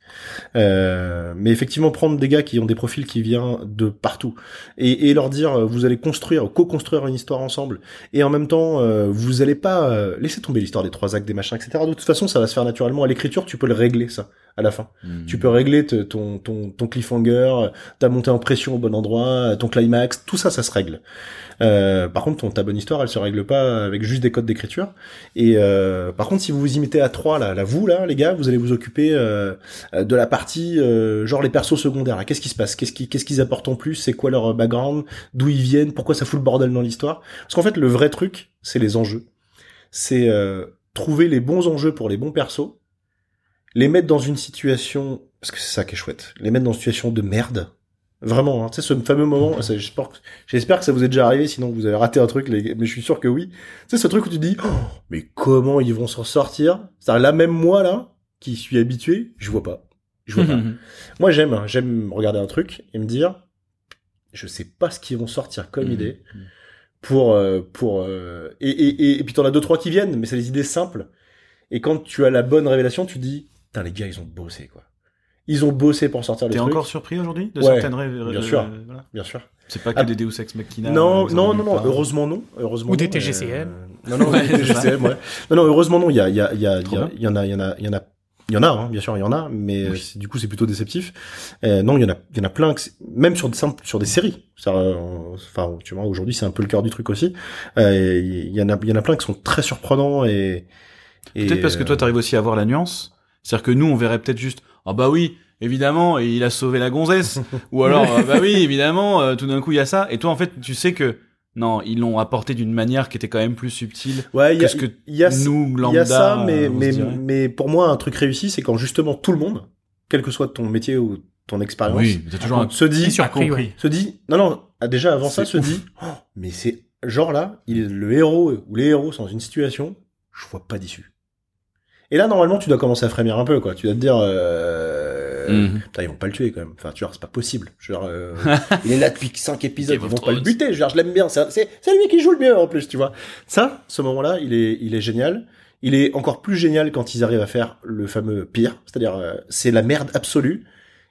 Euh, mais effectivement prendre des gars qui ont des profils qui viennent de partout et, et leur dire euh, vous allez construire, co-construire une histoire ensemble et en même temps euh, vous allez pas euh, laisser tomber l'histoire des trois actes, des machins, etc. De toute façon ça va se faire naturellement à l'écriture. Tu peux le régler ça à la fin. Hmm. Tu peux régler te- ton, ton, ton cliffhanger, ta montée en pression au bon endroit, ton climax, tout ça, ça se règle. Euh, par contre, ton, ta bonne histoire, elle se règle pas avec juste des codes d'écriture. Et euh, par contre, si vous vous y mettez à trois, là, là, vous, là, les gars, vous allez vous occuper euh, de la partie, euh, genre les persos secondaires. Qu'est-ce qui se passe? Qu'est-ce qu'ils apportent en plus? C'est quoi leur background? D'où ils viennent? Pourquoi ça fout le bordel dans l'histoire? Parce qu'en fait, le vrai truc, c'est les enjeux. C'est euh, trouver les bons enjeux pour les bons persos, les mettre dans une situation parce que c'est ça qui est chouette, les mettre dans une situation de merde. Vraiment, hein. tu sais, ce fameux moment, j'espère, que- ça vous est déjà arrivé, sinon vous avez raté un truc, les- mais je suis sûr que oui. Tu sais, ce truc où tu te dis, Oh, mais comment ils vont s'en sortir? C'est-à-dire, là, même moi, là, qui suis habitué, je vois pas. Je vois pas. Moi, j'aime, hein, j'aime regarder un truc et me dire, je sais pas ce qu'ils vont sortir comme Mhm. idée pour, euh, pour, euh, et, et, et, et puis t'en as deux, trois qui viennent, mais c'est des idées simples. Et quand tu as la bonne révélation, tu dis, putain, les gars, ils ont bossé, quoi. Ils ont bossé pour sortir le T'es truc. encore surpris aujourd'hui de Ouais, certaines rêves bien sûr. voilà. Bien sûr. C'est pas que Ah, des Deus Ex Machina. Non, euh, non, non, non, pas. heureusement non, heureusement Ou des TGCM. euh, Non, non, Ouais, des. TGCM, ouais. Non, non, heureusement non, il y a, il y a, il y a, il y en a, il y en a, il y en a, il y en a, hein, bien sûr, il y en a, mais Oui. euh, du coup, c'est plutôt déceptif. Euh, non, il y en a, il y en a plein, que c'est- même sur des simples, sur des séries. Ça, euh, Enfin, tu vois, aujourd'hui, c'est un peu le cœur du truc aussi. Euh, Il y en a, il y en a plein qui sont très surprenants et. et, Peut-être parce que toi, euh, t'arrives aussi à voir la nuance. C'est-à-dire que nous, on verrait peut-être juste, ah bah oui, évidemment, et il a sauvé la gonzesse. Ou alors, ah bah oui, évidemment, euh, tout d'un coup, il y a ça. Et toi, en fait, tu sais que, non, ils l'ont apporté d'une manière qui était quand même plus subtile ouais, il y que a, ce que il y a, nous, il lambda, y a ça, mais, se mais, mais pour moi, un truc réussi, c'est quand justement tout le monde, quel que soit ton métier ou ton expérience, Oui, t'as toujours un se dit, surpris, se dit, non, non, ah, déjà avant ça, se dit, oh, mais c'est genre là, il est le héros ou les héros sont dans une situation, je vois pas d'issue. Et là, normalement, tu dois commencer à frémir un peu, quoi. Tu dois te dire, euh, Mhm. putain, ils vont pas le tuer quand même. Enfin, tu vois, c'est pas possible. Genre, euh, il est là depuis 5 épisodes, ils vont pas le buter. Genre, je l'aime bien. C'est c'est- c'est lui qui joue le mieux en plus, tu vois. Ça, ce moment-là, il est, il est génial. Il est encore plus génial quand ils arrivent à faire le fameux pire, c'est-à-dire euh, c'est la merde absolue.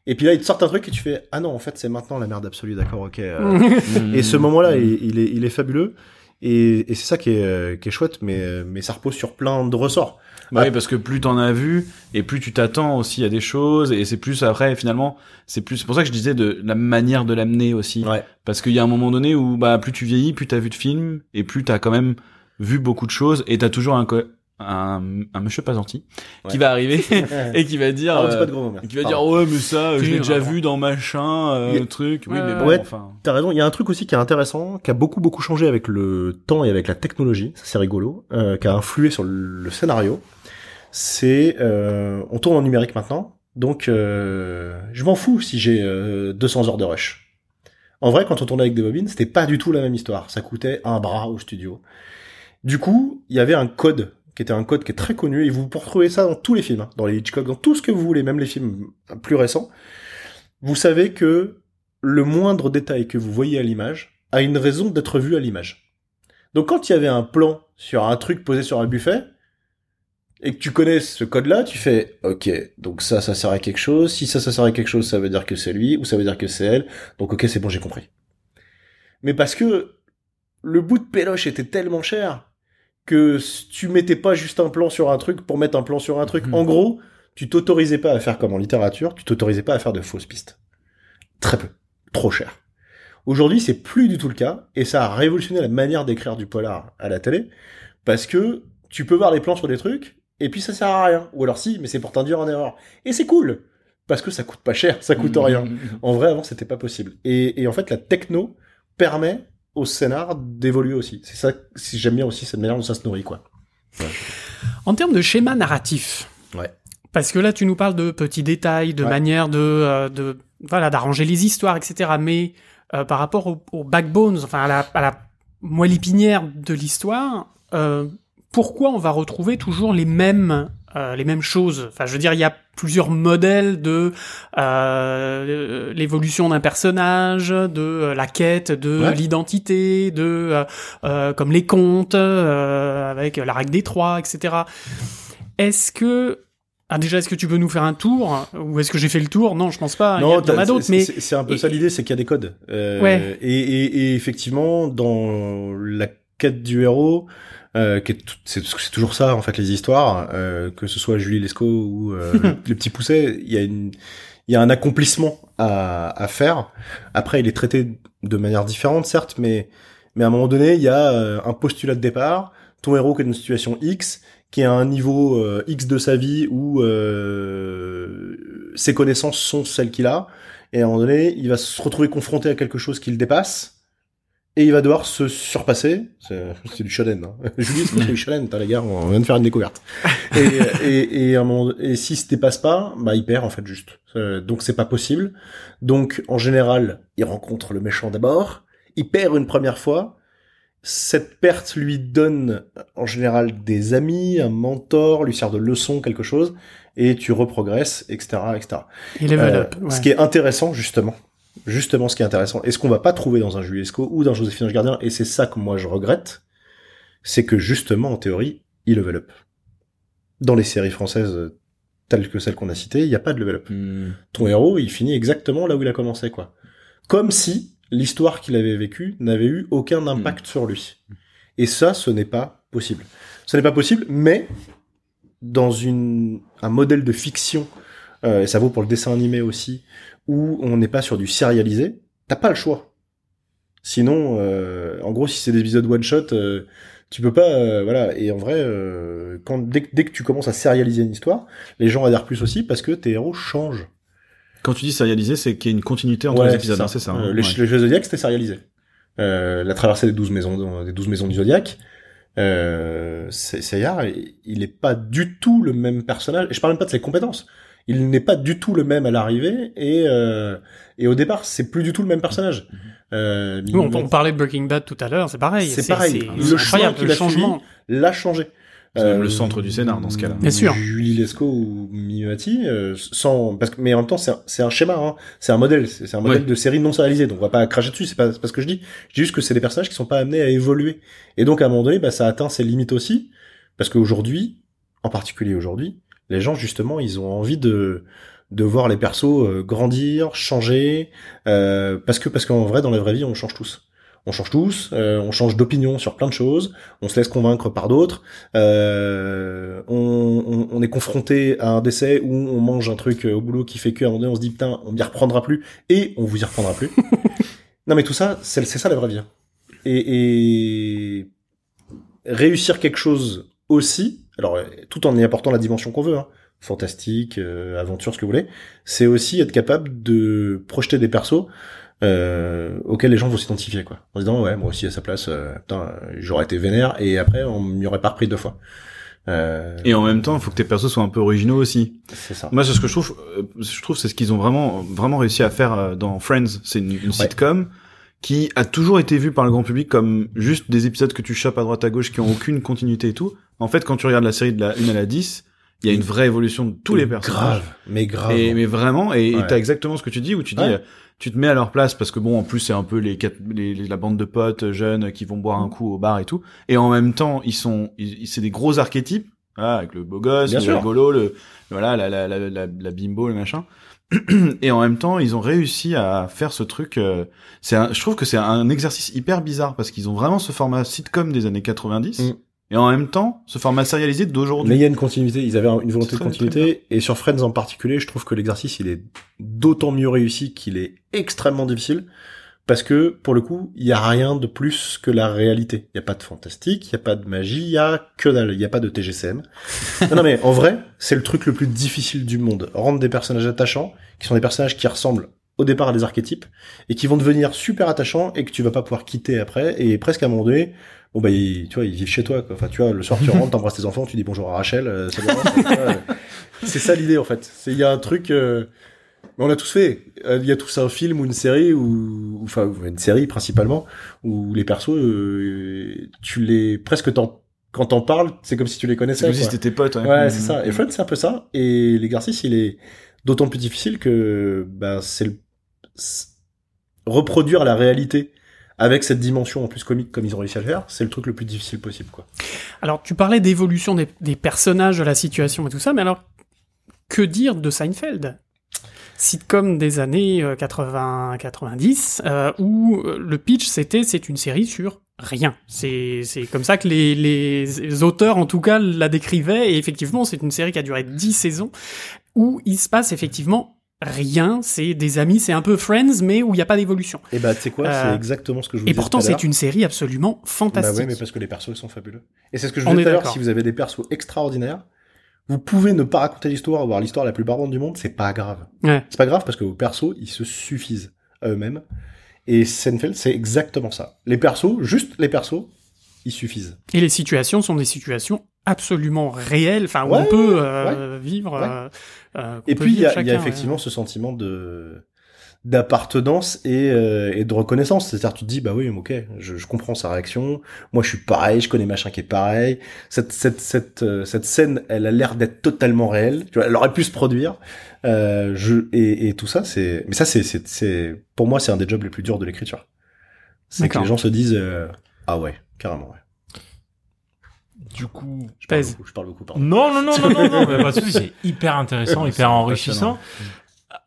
Et puis là, ils te sortent un truc et tu fais ah non, en fait, c'est maintenant la merde absolue, d'accord, ok. euh, et ce moment-là, il, il est, il est fabuleux. Et, et c'est ça qui est, euh, qui est chouette, mais, mais ça repose sur plein de ressorts. Bah oui, parce que plus t'en as vu, et plus tu t'attends aussi à des choses, et c'est plus après, finalement, c'est plus, c'est pour ça que je disais de la manière de l'amener aussi. Ouais. Parce qu'il y a un moment donné où, bah, plus tu vieillis, plus t'as vu de films, et plus t'as quand même vu beaucoup de choses, et t'as toujours un, co- un, un monsieur pas gentil, Ouais. qui va arriver, et qui va dire, Ah, on dit euh, pas de gros mots, merci. qui va dire, ouais, mais ça, je l'ai déjà vu dans machin, euh, a- truc. Oui, Ouais, mais bon, ouais. enfin. T'as raison, il y a un truc aussi qui est intéressant, qui a beaucoup beaucoup changé avec le temps et avec la technologie, ça c'est rigolo, euh, qui a influé sur le, le scénario. C'est, euh, on tourne en numérique maintenant, donc euh, je m'en fous si j'ai euh, 200 heures de rush. En vrai, quand on tournait avec des bobines, c'était pas du tout la même histoire. Ça coûtait un bras au studio. Du coup, il y avait un code qui était un code qui est très connu et vous pouvez retrouver ça dans tous les films, hein, dans les Hitchcock, dans tout ce que vous voulez, même les films plus récents. Vous savez que le moindre détail que vous voyez à l'image a une raison d'être vu à l'image. Donc quand il y avait un plan sur un truc posé sur un buffet, et que tu connais ce code-là, tu fais, ok, donc ça, ça sert à quelque chose, si ça, ça sert à quelque chose, ça veut dire que c'est lui, ou ça veut dire que c'est elle, donc ok, c'est bon, j'ai compris. Mais parce que le bout de péloche était tellement cher que tu mettais pas juste un plan sur un truc pour mettre un plan sur un truc. Mhm. En gros, tu t'autorisais pas à faire comme en littérature, tu t'autorisais pas à faire de fausses pistes. Très peu. Trop cher. Aujourd'hui, c'est plus du tout le cas, et ça a révolutionné la manière d'écrire du polar à la télé, parce que tu peux voir les plans sur des trucs, et puis ça sert à rien. Ou alors si, mais c'est pour t'induire en erreur. Et c'est cool, parce que ça coûte pas cher, ça coûte rien. En vrai, avant, c'était pas possible. Et, et en fait, la techno permet au scénar d'évoluer aussi. C'est ça, si j'aime bien aussi cette manière dont ça se nourrit, quoi. En termes de schéma narratif. Ouais. Parce que là, tu nous parles de petits détails, de Ouais. manière de, euh, de, voilà, d'arranger les histoires, etc. Mais euh, par rapport au, au backbones, enfin à la, à la moelle épinière de l'histoire, euh, pourquoi on va retrouver toujours les mêmes euh, les mêmes choses? Enfin, je veux dire, il y a plusieurs modèles de euh, l'évolution d'un personnage, de euh, la quête, de Ouais. l'identité, de euh, euh, comme les contes euh, avec la règle des trois, etc. Est-ce que ah, déjà, est-ce que tu peux nous faire un tour? Ou est-ce que j'ai fait le tour? Non, je pense pas. a- il y en a d'autres, mais c'est un peu et- ça l'idée, c'est qu'il y a des codes. Ouais. Et, et, et effectivement, dans la quête du héros, euh, c'est toujours ça en fait les histoires, euh, que ce soit Julie Lescaut ou euh, le, le petit pousset, il y a une il y a un accomplissement à, à faire. Après, il est traité de manière différente, certes, mais mais à un moment donné, il y a euh, un postulat de départ. Ton héros qui est dans une situation X, qui est à un niveau euh, X de sa vie où euh, ses connaissances sont celles qu'il a, et à un moment donné, il va se retrouver confronté à quelque chose qui le dépasse, et il va devoir se surpasser. C'est c'est du shonen. Hein. Julie, c'est du shonen, t'as les gars, on vient de faire une découverte. et, et, et, un moment, et s'il se dépasse pas, bah il perd en fait juste. Euh, donc c'est pas possible. Donc en général, il rencontre le méchant d'abord, il perd une première fois. Cette perte lui donne en général des amis, un mentor, lui sert de leçon, quelque chose, et tu reprogresses, etc., etc. il level Euh, ouais. Ce qui est intéressant, justement, justement, ce qui est intéressant, et ce qu'on va pas trouver dans un Juliesco ou dans Joséphine Ange Gardien, et c'est ça que moi je regrette, c'est que justement, en théorie, il level up. Dans les séries françaises euh, telles que celles qu'on a citées, il n'y a pas de level up. Hmm. Ton héros, il finit exactement là où il a commencé, quoi. Comme si l'histoire qu'il avait vécue n'avait eu aucun impact sur lui. Et ça, ce n'est pas possible. Ce n'est pas possible, mais dans une, un modèle de fiction, euh, et ça vaut pour le dessin animé aussi, où on n'est pas sur du sérialisé, t'as pas le choix. Sinon, euh, en gros, si c'est des épisodes one shot, euh, tu peux pas, euh, voilà. Et en vrai, euh, quand dès, que- dès que tu commences à sérialiser une histoire, les gens adhèrent plus aussi parce que tes héros changent. Quand tu dis sérialisé, c'est qu'il y a une continuité entre Ouais, les épisodes, hein, c'est ça. Euh, hein, les, ouais. les jeux Zodiac, c'était sérialisé. Euh, la traversée des 12 maisons, des 12 maisons du Zodiac, euh, c'est Seyar, il il est pas du tout le même personnage. Et je parle même pas de ses compétences. Il n'est pas du tout le même à l'arrivée et euh, et au départ, c'est plus du tout le même personnage. Euh, Nous, on, on parlait de Breaking Bad tout à l'heure, c'est pareil. C'est pareil. C'est Le chemin qu'il le a changement. l'a changé. C'est même le centre du scénar, dans ce cas-là. Bien sûr. Julie Lescaut ou Mimati, euh, sans parce que mais en même temps c'est un, c'est un schéma, hein. c'est un modèle, c'est un modèle Ouais. de série non sérialisée, donc on va pas cracher dessus, c'est pas, c'est pas ce que je dis. Je dis juste que c'est des personnages qui sont pas amenés à évoluer, et donc à un moment donné, bah, ça atteint ses limites aussi, parce qu'aujourd'hui, en particulier aujourd'hui, les gens justement, ils ont envie de de voir les persos euh, grandir, changer, euh, parce que parce qu'en vrai, dans la vraie vie, on change tous. On change tous, euh, on change d'opinion sur plein de choses, on se laisse convaincre par d'autres, euh, on, on, on est confronté à un décès où on mange un truc au boulot qui fait que à un moment donné on se dit putain on m'y reprendra plus et on vous y reprendra plus. non mais tout ça c'est c'est ça la vraie vie. hein. Et, et réussir quelque chose aussi, alors euh, tout en y apportant la dimension qu'on veut, hein, fantastique, euh, aventure, ce que vous voulez, c'est aussi être capable de projeter des persos euh, auxquels les gens vont s'identifier quoi. En se disant ouais moi aussi à sa place, euh, putain j'aurais été vénère et après on m'y aurait pas repris deux fois. Euh, Et en même temps, il faut que tes persos soient un peu originaux aussi. c'est ça. Moi, c'est ce que je trouve, euh, je trouve, c'est ce qu'ils ont vraiment, vraiment réussi à faire dans Friends. C'est une, une sitcom qui a toujours été vue par le grand public comme juste des épisodes que tu chopes à droite à gauche qui ont aucune continuité et tout. En fait, quand tu regardes la série de la 1 à la 10, il y a une vraie évolution de tous les personnages. Grave, mais grave. Et, mais vraiment, et Ouais. t'as exactement ce que tu dis, où tu dis, Ouais. euh, tu te mets à leur place parce que bon, en plus c'est un peu les, quatre- les, les- la bande de potes euh, jeunes qui vont boire un coup au bar et tout, et en même temps ils sont, c'est des gros archétypes, voilà, avec le beau gosse, Bien le sûr. rigolo, le voilà, la, la, la, la, la bimbo, le machin. et en même temps, ils ont réussi à faire ce truc. euh, c'est, un, je trouve que c'est un exercice hyper bizarre parce qu'ils ont vraiment ce format sitcom des années 90 Mm. Et en même temps ce format sérialisé d'aujourd'hui. Mais il y a une continuité, ils avaient une volonté de continuité, et sur Friends en particulier, je trouve que l'exercice, il est d'autant mieux réussi qu'il est extrêmement difficile, parce que, pour le coup, il y a rien de plus que la réalité. Il y a pas de fantastique, il y a pas de magie, il y a que dalle, il y a pas de TGCM. non, non, mais en vrai, c'est le truc le plus difficile du monde. Rendre des personnages attachants, qui sont des personnages qui ressemblent au départ à des archétypes, et qui vont devenir super attachants, et que tu vas pas pouvoir quitter après, et presque à un moment donné, bon bah ils, tu vois ils vivent chez toi quoi. enfin tu vois le soir tu rentres t'embrasses tes enfants tu dis bonjour à Rachel euh, salut euh, c'est ça l'idée en fait c'est il y a un truc euh, mais on l'a tous fait Euh, il y a tous un film ou une série ou enfin une série principalement où les persos euh, tu les presque t'en quand t'en parles, c'est comme si tu les connaissais. comme si c'était tes potes. Ouais, Ouais, c'est ça. Et Friends, c'est un peu ça. Et l'exercice, il est d'autant plus difficile que bah, c'est le... c'est- reproduire la réalité avec cette dimension en plus comique comme ils ont réussi à le faire, c'est le truc le plus difficile possible, quoi. Alors, tu parlais d'évolution des, personnages, de la situation et tout ça, mais alors, que dire de Seinfeld? Sitcom des années 80-90, euh, où euh, le pitch c'était c'est une série sur rien. C'est comme ça que les, les auteurs en tout cas la décrivaient, et effectivement c'est une série qui a duré 10 saisons, où il se passe effectivement rien, c'est des amis, c'est un peu Friends, mais où il n'y a pas d'évolution. Et bah, tu sais quoi, Euh, c'est exactement ce que je vous Et disais pourtant à l'heure. c'est une série absolument Bah fantastique. ouais, mais parce que les persos ils sont fabuleux. Et c'est ce que je vous disais tout à l'heure, si vous avez des persos extraordinaires, vous pouvez ne pas raconter l'histoire, avoir l'histoire la plus barbante du monde, c'est pas grave. Ouais. C'est pas grave parce que vos persos, ils se suffisent à eux-mêmes. Et Seinfeld, c'est exactement ça. Les persos, juste les persos, ils suffisent. Et les situations sont des situations absolument réelles, enfin où Ouais, on peut euh, vivre. ouais. euh, euh, Et puis, il y, a- y effectivement ce sentiment de d'appartenance et, euh, et de reconnaissance. C'est-à-dire, tu te dis, bah oui, ok, je, je comprends sa réaction. Moi, je suis pareil, je connais machin qui est pareil. Cette, cette, cette, cette scène, elle a l'air d'être totalement réelle. Tu vois, elle aurait pu se produire. Je, et, et tout ça, c'est, mais ça, c'est, c'est, pour moi, c'est un des jobs les plus durs de l'écriture. C'est que les gens se disent, ah ouais, carrément, ouais. Du coup, Je parle Pèse. beaucoup, je parle beaucoup, pardon. Non, non, non, non, non, non, mais pas de c'est hyper intéressant, hyper enrichissant.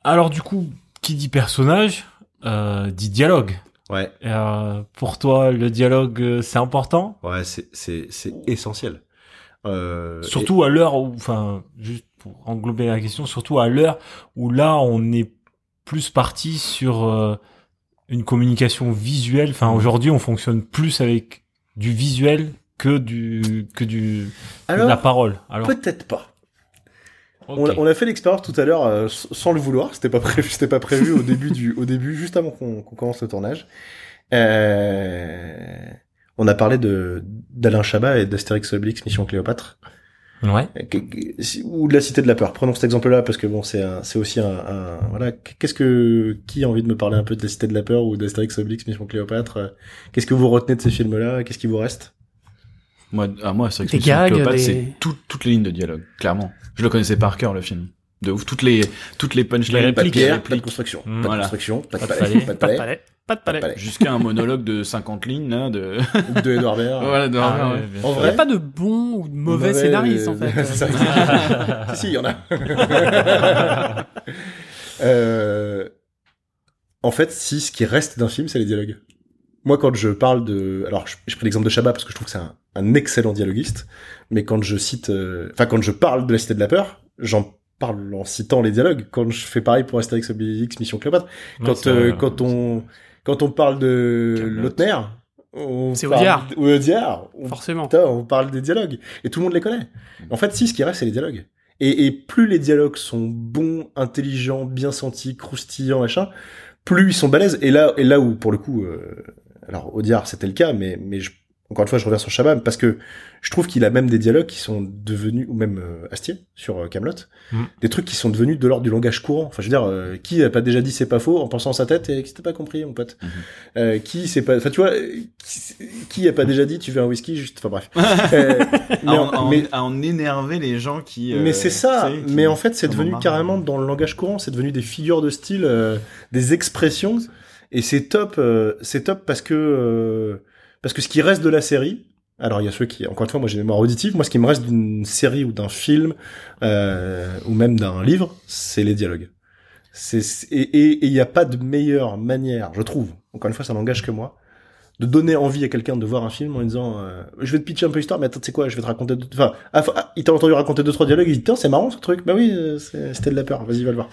Alors du coup, qui dit personnage, euh, dit dialogue. Ouais, Euh, pour toi, le dialogue, euh, c'est important? Ouais, c'est, c'est, c'est essentiel. Euh, Surtout à l'heure où, enfin, juste pour englober la question, surtout à l'heure où là, on est plus parti sur euh, une communication visuelle. Mm. Enfin, aujourd'hui, on fonctionne plus avec du visuel que du que du et- de alors, la parole. Alors, peut-être pas. On, a, on a fait l'expérience tout à l'heure euh, sans le vouloir, c'était pas prévu, c'était pas prévu au début du, au début, juste avant qu'on qu'on commence le tournage. Euh, on a parlé de d'Alain Chabat et d'Astérix Obélix Mission Cléopâtre, ouais. ou de la Cité de la Peur. Prenons cet exemple-là parce que bon, c'est c'est aussi un, un- voilà. Qu'est-ce que qui a envie de me parler un peu de la Cité de la Peur ou d'Astérix Obélix Mission Cléopâtre? Qu'est-ce que vous retenez de ces films-là? Qu'est-ce qui vous reste? Moi, à moi, c'est Des c'est tout- toutes les lignes de dialogue, clairement. Je le connaissais par cœur, le film. De ouf. Toutes les, toutes les punchlines, Les Pas de répliques, pierre, les pas de construction, pas voilà. de construction, pas de Pas de palais, palais, pas de Pas palais, pas de palais. palais. Jusqu'à un monologue de 50 lignes, là, de... De Edouard Baird. voilà, de Ah, ouais, En sûr. Il n'y a vrai, pas de bons ou de mauvais, scénaristes en fait. C'est ça. si, si, il y en a. Euh, En fait, si, ce qui reste d'un film, c'est les dialogues. Moi, quand je parle de... Alors, je, je prends l'exemple de Chabat parce que je trouve que c'est un, un excellent dialoguiste, mais quand je cite... euh, Enfin, quand je parle de la Cité de la Peur, j'en parle en citant les dialogues. Quand je fais pareil pour Astérix Obélix Mission Cléopâtre, quand, euh, quand on quand on parle de. Lautner, C'est Audiard. ou Audiard, on Forcément. Putain, on parle des dialogues. Et tout le monde les connaît. En fait, si, ce qui reste, c'est les dialogues. Et, et plus les dialogues sont bons, intelligents, bien sentis, croustillants, machin, plus ils sont balèzes. Et là, et là où, pour le coup, euh, alors, Audiard, c'était le cas, mais, mais je- encore une fois, je reviens sur Chabat, parce que je trouve qu'il a même des dialogues qui sont devenus, ou même euh, Astier, sur euh, Camelot, Mm. des trucs qui sont devenus de l'ordre du langage courant. Enfin, je veux dire, euh, qui a pas déjà dit c'est pas faux en pensant à sa tête et qui t'as pas compris, mon pote Mhm. euh, Qui c'est pas, enfin, tu vois, euh, qui, qui a pas déjà dit tu veux un whisky juste, enfin bref. Euh, mais, à, en- en, à en- mais- à en énerver les gens qui... euh, mais c'est ça. qui- Mais en fait, c'est devenu marre. carrément dans le langage courant. C'est devenu des figures de style, euh, des expressions. Et c'est top. euh, c'est top parce que euh, parce que ce qui reste de la série. Alors il y a ceux qui, encore une fois, moi j'ai une mémoire auditive. Moi, ce qui me reste d'une série ou d'un film euh, ou même d'un livre, c'est les dialogues. C'est et et- et il n'y a pas de meilleure manière, je trouve. Encore une fois, ça n'engage que moi de donner envie à quelqu'un de voir un film en lui disant euh, je vais te pitcher un peu l'histoire mais attends tu sais quoi je vais te raconter deux... enfin ah, ah, il t'a entendu raconter deux trois dialogues il dit tiens c'est marrant ce truc. Bah oui euh, c'est- c'était de la peur. Vas-y va le voir.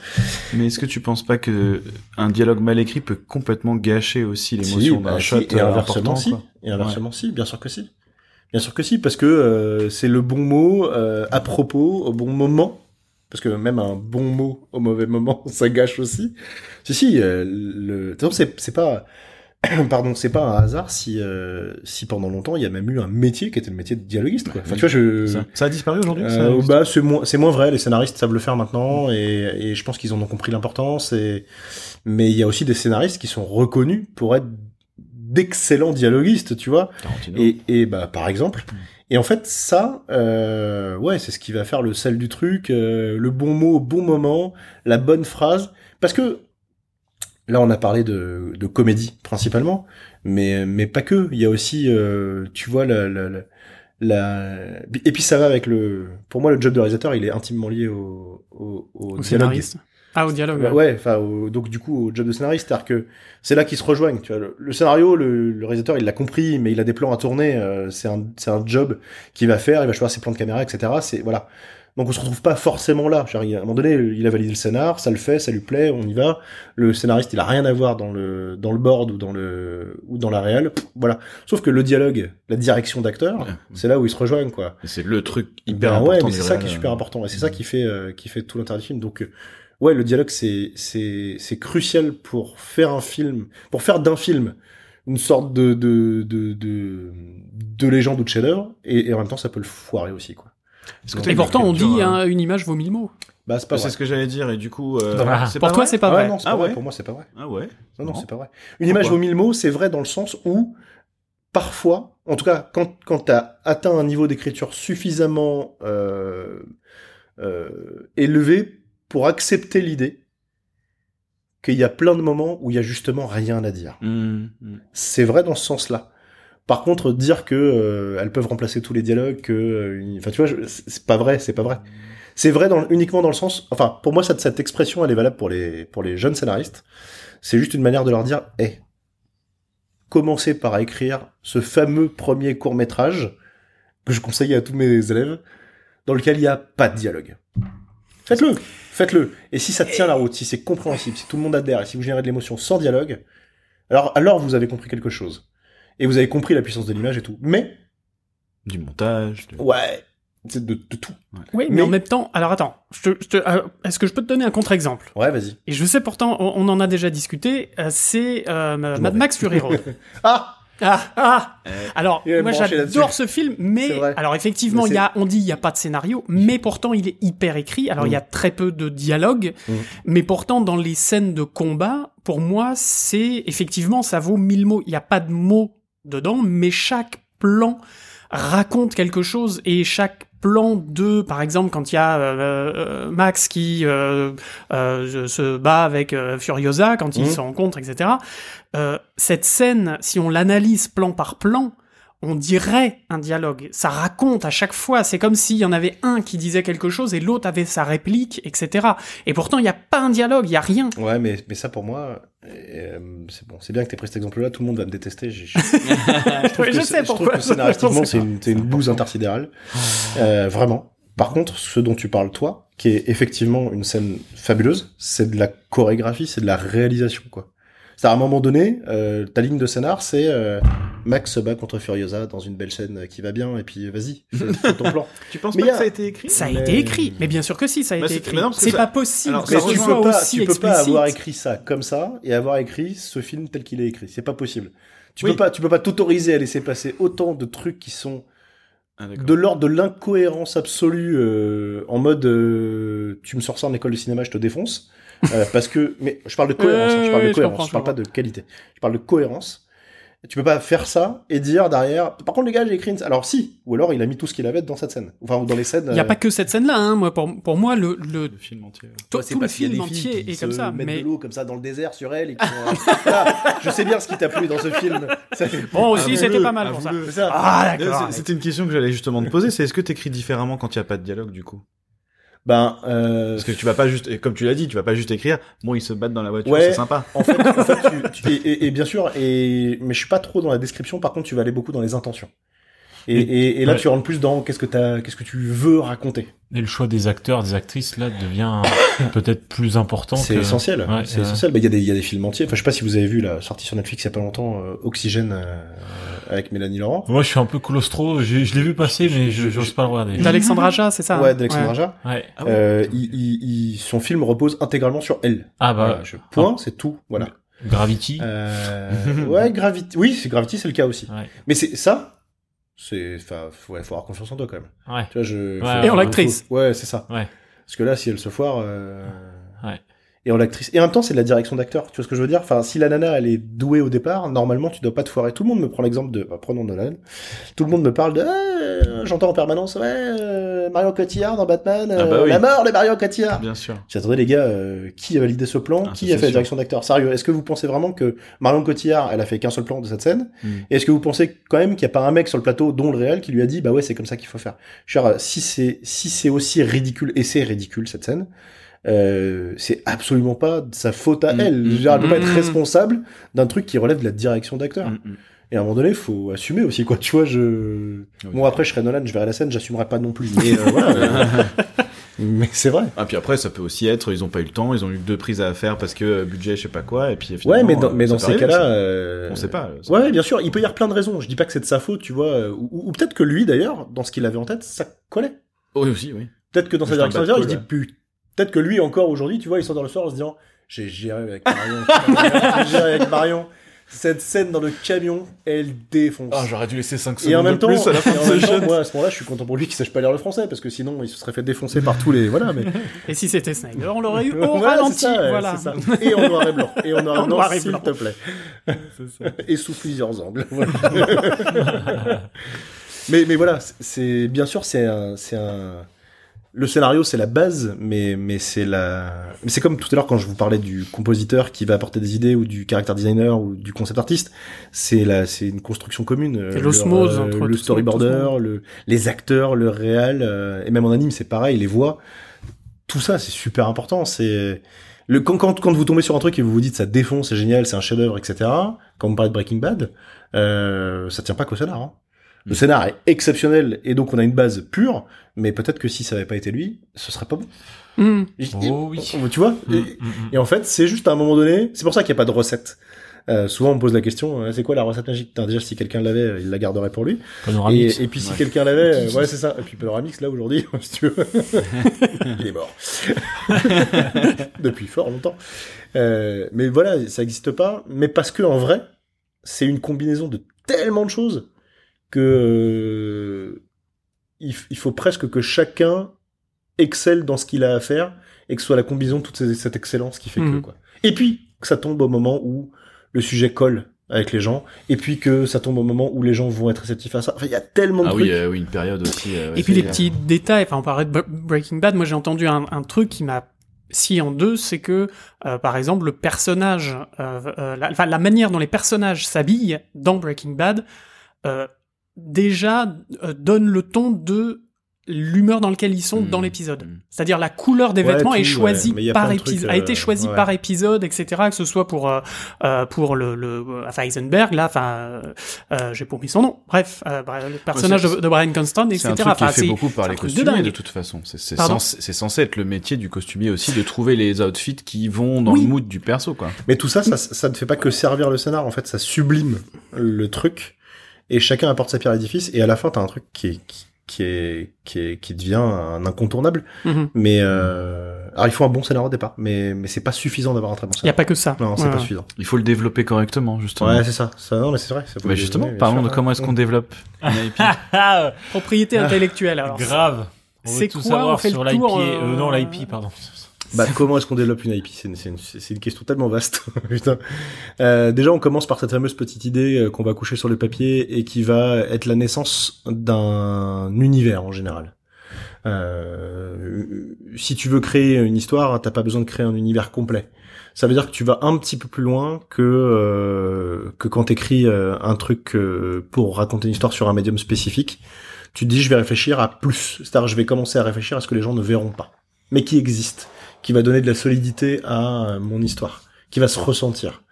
Mais est-ce que tu penses pas que un dialogue mal écrit peut complètement gâcher aussi l'émotion Si, d'un bah, shot si, et euh, inversement si quoi. et inversement si bien sûr que si. Bien sûr que si parce que euh, c'est le bon mot euh, à propos au bon moment. Parce que même un bon mot au mauvais moment ça gâche aussi. Si si le c'est c'est pas pardon c'est pas un hasard si euh, si pendant longtemps il y a même eu un métier qui était le métier de dialoguiste quoi enfin tu vois je Ça, ça a disparu aujourd'hui ça Euh, bah, c'est moins, c'est moins vrai. Les scénaristes savent le faire maintenant, et, et je pense qu'ils en ont compris l'importance. Et mais il y a aussi des scénaristes qui sont reconnus pour être d'excellents dialoguistes, tu vois. Tarantino. Et, et bah par exemple. Et en fait, ça, euh, ouais, c'est ce qui va faire le sel du truc, euh, le bon mot au bon moment, la bonne phrase. Parce que là, on a parlé de, de comédie principalement, mais mais pas que. Il y a aussi, euh, tu vois, la, la, la, la- et puis ça va avec le. Pour moi, le job de réalisateur, il est intimement lié au au, au Au dialogue. scénariste. Ah, au dialogue. Ouais, ouais, enfin, au- donc du coup, au job de scénariste, c'est-à-dire que c'est là qu'ils se rejoignent. Tu vois, le, le scénario, le, le réalisateur, il l'a compris, mais il a des plans à tourner. euh, c'est un, c'est un job qu'il va faire. Il va choisir ses plans de caméra, etc. C'est voilà. Donc on se retrouve pas forcément là. Genre, à un moment donné, il a validé le scénar, ça le fait, ça lui plaît, on y va. Le scénariste, il a rien à voir dans le dans le board ou dans le ou dans la réal. Pff, Voilà. Sauf que le dialogue, la direction d'acteur, Ouais. c'est là où ils se rejoignent, quoi. C'est le truc hyper Ben important. ouais, c'est ça qui est super important. Et c'est ça qui fait, euh, qui fait tout l'intérêt du film. Donc, euh, ouais, le dialogue, c'est, c'est, c'est crucial pour faire un film, pour faire d'un film une sorte de, de, de, de, de légende ou de chef-d'œuvre. Et, et en même temps, ça peut le foirer aussi, quoi. Que Et pourtant, on dit hein une image vaut mille mots. Bah, c'est pas C'est ce que j'allais dire, et du coup, euh, Ah. c'est Pour pas toi, vrai c'est pas Ah vrai. non, c'est Ah pas vrai. Pour moi, c'est pas vrai. Ah ouais Non, non, c'est pas vrai. Une image vaut mille mots, c'est vrai dans le sens où, parfois, en tout cas, quand, quand t'as atteint un niveau d'écriture suffisamment euh, euh, élevé pour accepter l'idée qu'il y a plein de moments où il y a justement rien à dire. Mmh, mmh. C'est vrai dans ce sens-là. Par contre, dire que euh, elles peuvent remplacer tous les dialogues, que, euh, enfin, tu vois, c'est pas vrai, c'est pas vrai. C'est vrai dans, uniquement dans le sens, enfin, pour moi, cette, cette expression, elle est valable pour les, pour les jeunes scénaristes. C'est juste une manière de leur dire, hé, commencez par écrire ce fameux premier court métrage que je conseille à tous mes élèves, dans lequel il n'y a pas de dialogue. Faites-le, faites-le. Et si ça tient la route, si c'est compréhensible, si tout le monde adhère, et si vous générez de l'émotion sans dialogue, alors, alors vous avez compris quelque chose. Et vous avez compris la puissance de l'image et tout. Mais, Du montage. de- ouais, c'est de, de tout. Oui, mais, Mais- en même temps, alors attends, je te, je te- euh, est-ce que je peux te donner un contre-exemple? Ouais, vas-y. Et je sais pourtant, on, on en a déjà discuté, euh, c'est euh, Mad. Max Fury Road. Ah ah, ah Euh, Alors, moi j'adore ce film, mais alors effectivement, Mais il y a, on dit il y a pas de scénario, mais pourtant il est hyper écrit. Alors il y a très peu de dialogue, Mm. mais pourtant dans les scènes de combat, pour moi, c'est effectivement ça vaut mille mots. Il y a pas de mots dedans, mais chaque plan raconte quelque chose et chaque plan de, par exemple, quand il y a euh, euh, Max qui euh, euh, se bat avec Furiosa, quand ils Mhm. se rencontrent, etc. cette scène, si on l'analyse plan par plan, on dirait un dialogue. Ça raconte à chaque fois. C'est comme s'il y en avait un qui disait quelque chose et l'autre avait sa réplique, etc. Et pourtant, il n'y a pas un dialogue, il n'y a rien. Ouais, mais, mais ça pour moi, euh, c'est bon. C'est bien que t'aies pris cet exemple-là, tout le monde va me détester. j'ai- Je, trouve Oui, que je sais trouve pourquoi. que scénaristiquement, sais c'est une, c'est une bouse intersidérale. Euh, vraiment. Par contre, ce dont tu parles, toi, qui est effectivement une scène fabuleuse, c'est de la chorégraphie, c'est de la réalisation, quoi. C'est à un moment donné, euh, ta ligne de scénar, c'est euh, Max se bat contre Furiosa dans une belle scène qui va bien, et puis vas-y, fais, fais ton plan. Tu penses Mais pas a- que ça a été écrit? Ça a Mais- été écrit, mais bien sûr que si, ça a Bah, été écrit. C'est ça- pas possible Alors, que ça ce Mais tu peux pas, aussi tu peux pas avoir écrit ça comme ça et avoir écrit ce film tel qu'il est écrit. C'est pas possible. Tu Oui. peux pas, tu peux pas t'autoriser à laisser passer autant de trucs qui sont Ah, de l'ordre de l'incohérence absolue euh, en mode euh, tu me sors ça en école de cinéma, je te défonce. Euh, parce que, mais je parle de cohérence, hein, je parle de cohérence, je parle pas de qualité. Je parle de cohérence. Tu peux pas faire ça et dire derrière. Par contre, les gars, j'ai écrit une. Alors si, ou alors il a mis tout ce qu'il avait dans cette scène, enfin ou dans les scènes. Il n'y a euh, pas que cette scène-là, hein. Moi, pour, pour moi, le, le Le film entier. tout, Ouais, c'est tout le film entier est comme ça. Mais de l'eau comme ça dans le désert sur elle et qui sont, voilà. je sais bien ce qui t'a plu dans ce film. Ça fait- bon, aussi, c'était pas mal pour ça. avoue-le. C'est ça. Ah, d'accord. C'était une question que j'allais justement te poser, c'est est-ce que t'écris différemment quand il y a pas de dialogue du coup? Ben, euh, Parce que tu vas pas juste, comme tu l'as dit, tu vas pas juste écrire. Bon, ils se battent dans la voiture, Ouais. c'est sympa. en fait, en fait tu, tu- et, et- et bien sûr, et mais je suis pas trop dans la description. Par contre, tu vas aller beaucoup dans les intentions. Et, Oui. et, et là, Ouais. tu rentres plus dans qu'est-ce que t'as, qu'est-ce que tu veux raconter. Et le choix des acteurs, des actrices, là, devient peut-être plus important C'est que... essentiel. Ouais, c'est euh, essentiel. Bah, Il y a des, il y a des films entiers. Enfin, je sais pas si vous avez vu la sortie sur Netflix il y a pas longtemps, euh, Oxygène euh, avec Mélanie Laurent. Moi, je suis un peu claustro. Je, je l'ai vu passer, mais je j'ose pas le regarder. D'Alexandre Aja, c'est ça ouais, hein d'Alexandre Aja. Ouais. Ah ouais. Euh, il, il- il- son film repose intégralement sur elle. Ah bah, Voilà, je- point, c'est tout. Voilà. Gravity. Euh, ouais, Gravity. Oui, c'est Gravity, c'est le cas aussi. Ouais. Mais c'est ça. C'est, enfin, faut, ouais, faut avoir confiance en toi quand même. Ouais. Tu vois, je. Ouais, faut- Et en l'actrice. Ouais, c'est ça. Ouais. Parce que là, si elle se foire. euh, Ouais. Et en l'actrice. Et en même temps, c'est de la direction d'acteur. Tu vois ce que je veux dire? Enfin, si la nana elle est douée au départ, normalement, tu dois pas te foirer. Tout le monde me prend l'exemple de, bah, prenons Nolan. Tout le monde me parle de, Ah, j'entends en permanence, ouais, euh, Marion Cotillard dans Batman, Ah bah euh, oui. la mort de Marion Cotillard. Bien sûr. J'ai attendez les gars, euh, qui a validé ce plan? Ah, Qui a fait la direction d'acteur? Sérieux, est-ce que vous pensez vraiment que Marion Cotillard, elle a fait qu'un seul plan de cette scène? Mm. Et est-ce que vous pensez quand même qu'il n'y a pas un mec sur le plateau, dont le réel, qui lui a dit, bah ouais, c'est comme ça qu'il faut faire? Je veux dire, si c'est si c'est aussi ridicule, et c'est ridicule cette scène, euh, c'est absolument pas sa faute à Mm, elle. Je veux mm, dire, elle peut pas être responsable d'un truc qui relève de la direction d'acteur. Mm, mm. Et à un moment donné, faut assumer aussi, quoi. Tu vois, je... Oui. Bon, après, je serais Nolan, je verrai la scène, j'assumerai pas non plus. Mais, euh, voilà, mais c'est vrai. Ah puis après ça peut aussi être ils ont pas eu le temps, ils ont eu deux prises à faire parce que euh, budget je sais pas quoi et puis Ouais, finalement, mais dans, mais dans ces cas-là, euh, on sait pas. Ouais, bien sûr, il peut y avoir plein de raisons. Je dis pas que c'est de sa faute, tu vois, euh, ou, ou peut-être que lui, d'ailleurs, dans ce qu'il avait en tête, ça collait. Oui aussi oui. Peut-être que dans sa direction d'acteur, il se dit, Putain, peut-être que lui, encore aujourd'hui, tu vois, il sort dans le soir en se disant, j'ai géré avec Marion, j'ai géré avec Marion. Cette scène dans le camion, elle défonce. Ah j'aurais dû laisser 5 et en secondes même de temps, plus à la et fin en de même ce temps, moi, à ce moment-là, je suis content pour lui qu'il sache pas lire le français, parce que sinon, il se serait fait défoncer par tous les, voilà, mais. Et si c'était Snyder, on l'aurait eu au Voilà, ralenti. ça, voilà. ça. Et en noir et blanc. Et en noir et En blanc, noir et s'il blanc. te plaît. et sous plusieurs angles. Voilà. mais, mais voilà, c'est bien sûr c'est un, c'est un. Le scénario c'est la base, mais mais c'est la. Mais c'est comme tout à l'heure quand je vous parlais du compositeur qui va apporter des idées ou du character designer ou du concept artiste. C'est la, c'est une construction commune. C'est Euh, l'osmose le- entre le storyboarder, le, les acteurs, le réel, euh, et même en anime c'est pareil, les voix. Tout ça c'est super important. C'est le quand, quand quand vous tombez sur un truc et vous vous dites ça défonce, c'est génial, c'est un chef-d'œuvre, etc. Quand on parle de Breaking Bad, euh, ça tient pas qu'au scénar. Hein. Le Mm. scénar est exceptionnel et donc on a une base pure, mais peut-être que si ça avait pas été lui, ce serait pas bon. Hmm. Oh oui. Tu vois Mm, et, mm, et en fait, c'est juste à un moment donné, c'est pour ça qu'il n'y a pas de recette. Euh, souvent on me pose la question, euh, c'est quoi la recette magique? Déjà si quelqu'un l'avait, euh, il la garderait pour lui. Panoramix. Et, et puis si Ouais. quelqu'un l'avait, euh, ouais c'est ça. Et puis Panoramix là aujourd'hui, si tu veux, il est mort depuis fort longtemps. Euh, mais voilà, ça n'existe pas. Mais parce que en vrai, c'est une combinaison de tellement de choses que euh, il, il faut presque que chacun excelle dans ce qu'il a à faire et que ce soit la combinaison de toute ces- cette excellence qui fait que Mhm. quoi. Et puis que ça tombe au moment où le sujet colle avec les gens, et puis que ça tombe au moment où les gens vont être réceptifs à ça. Enfin, il y a tellement de Ah trucs. oui, euh, oui, une période aussi. euh, ouais, Et puis les clair. petits détails, enfin on parlait de Bre- Breaking Bad, moi j'ai entendu un, un truc qui m'a scié en deux, c'est que euh, par exemple le personnage, euh, euh, la, enfin, la manière dont les personnages s'habillent dans Breaking Bad, euh, déjà euh, donne le ton de l'humeur dans lequel ils sont Mm. dans l'épisode. Mm. C'est-à-dire la couleur des Ouais, vêtements est choisie ouais. A par de épisode, a été euh, choisie ouais. par épisode, etc. Que ce soit pour euh, euh, pour le, le enfin Heisenberg là, enfin euh, euh, j'ai pas oublié son nom. Bref, euh, le personnage de, de Brian Constant, etc. C'est un truc qui est Enfin, fait c'est- beaucoup par les de costumiers de, dingue. toute façon. C'est censé, c'est censé être le métier du costumier aussi de trouver les outfits qui vont dans Oui. le mood du perso quoi. Mais tout ça, ça, ça ne fait pas que servir le scénar, en fait, ça sublime le truc, et chacun apporte sa pierre à l'édifice, et à la fin, t'as un truc qui est, qui, qui est, qui est, qui devient un incontournable. Mhm. Mais, euh, alors il faut un bon scénario au départ, mais, mais c'est pas suffisant d'avoir un très bon Il y a scénario. pas que ça. Non, c'est Ouais, pas suffisant. Il faut le développer correctement justement. Ouais, c'est ça. ça. Non, mais c'est vrai. ça Mais justement, bien parlons de comment est-ce qu'on développe une IP. Propriété intellectuelle. Alors, grave. On veut c'est tout quoi, on savoir fait sur l'IP. Euh, euh, non, l'IP, pardon. Bah, comment est-ce qu'on développe une IP C'est une, question tellement vaste. Putain. Euh, déjà, on commence par cette fameuse petite idée euh, qu'on va coucher sur le papier et qui va être la naissance d'un univers en général. Euh, si tu veux créer une histoire, t'as pas besoin de créer un univers complet. Ça veut dire que tu vas un petit peu plus loin que euh, que quand t'écris un truc pour raconter une histoire sur un médium spécifique. Tu te dis, je vais réfléchir à plus. C'est-à-dire, je vais commencer à réfléchir à ce que les gens ne verront pas, mais qui existe qui va donner de la solidité à euh, mon histoire, qui va se ressentir.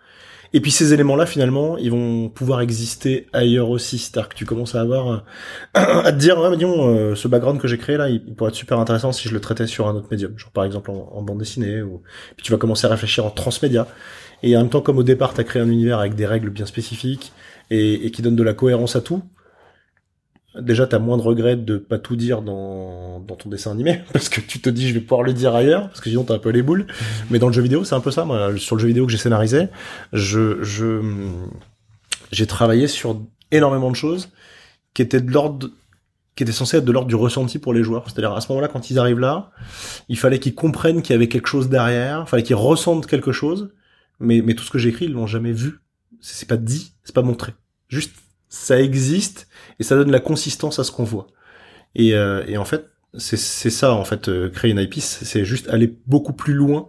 Et puis ces éléments-là, finalement, ils vont pouvoir exister ailleurs aussi. C'est-à-dire que tu commences à avoir, euh, à te dire, ouais, mais disons, euh, ce background que j'ai créé là, il, pourrait être super intéressant si je le traitais sur un autre médium, genre par exemple en, en bande dessinée. Ou... Puis tu vas commencer à réfléchir en transmédia. Et en même temps, comme au départ, tu as créé un univers avec des règles bien spécifiques et, et qui donne de la cohérence à tout. Déjà, t'as moins de regrets de pas tout dire dans, dans ton dessin animé, parce que tu te dis, je vais pouvoir le dire ailleurs, parce que sinon t'as un peu les boules. Mais dans le jeu vidéo, c'est un peu ça. Moi, sur le jeu vidéo que j'ai scénarisé, je, je, j'ai travaillé sur énormément de choses qui étaient de l'ordre qui était censé être de l'ordre du ressenti pour les joueurs. C'est-à-dire à ce moment-là, quand ils arrivent là, il fallait qu'ils comprennent qu'il y avait quelque chose derrière, il fallait qu'ils ressentent quelque chose, mais, mais tout ce que j'écris, ils l'ont jamais vu. C'est c'est pas dit, c'est pas montré. Juste, ça existe et ça donne la consistance à ce qu'on voit. Et, euh, et en fait, c'est c'est ça en fait euh, créer une IP, c'est juste aller beaucoup plus loin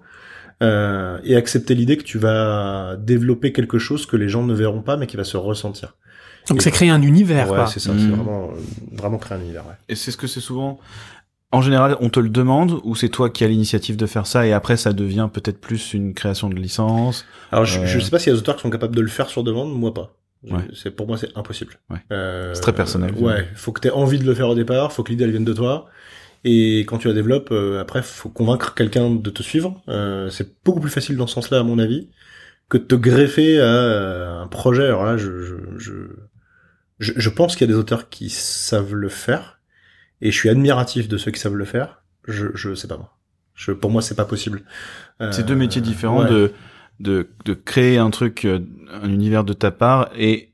euh, et accepter l'idée que tu vas développer quelque chose que les gens ne verront pas mais qui va se ressentir. Donc c'est créer un univers, ouais, c'est ça, c'est vraiment euh, vraiment créer un univers. Ouais. Et c'est ce que c'est souvent. En général, on te le demande ou c'est toi qui as l'initiative de faire ça et après ça devient peut-être plus une création de licence. Alors je, Euh. je sais pas s'il y a des auteurs qui sont capables de le faire sur demande, moi pas. Ouais. C'est pour moi c'est impossible. Ouais. Euh, C'est très personnel. Ouais, faut que tu aies envie de le faire au départ, faut que l'idée elle vienne de toi. Et quand tu la développes, euh, après, faut convaincre quelqu'un de te suivre. Euh, c'est beaucoup plus facile dans ce sens-là, à mon avis, que de te greffer à euh, un projet. Alors là, je, je, je, je, je pense qu'il y a des auteurs qui savent le faire, et je suis admiratif de ceux qui savent le faire. Je, je sais pas moi. Je, pour moi, c'est pas possible. Euh, C'est deux métiers différents ouais. de, de de créer un truc, euh, un univers de ta part et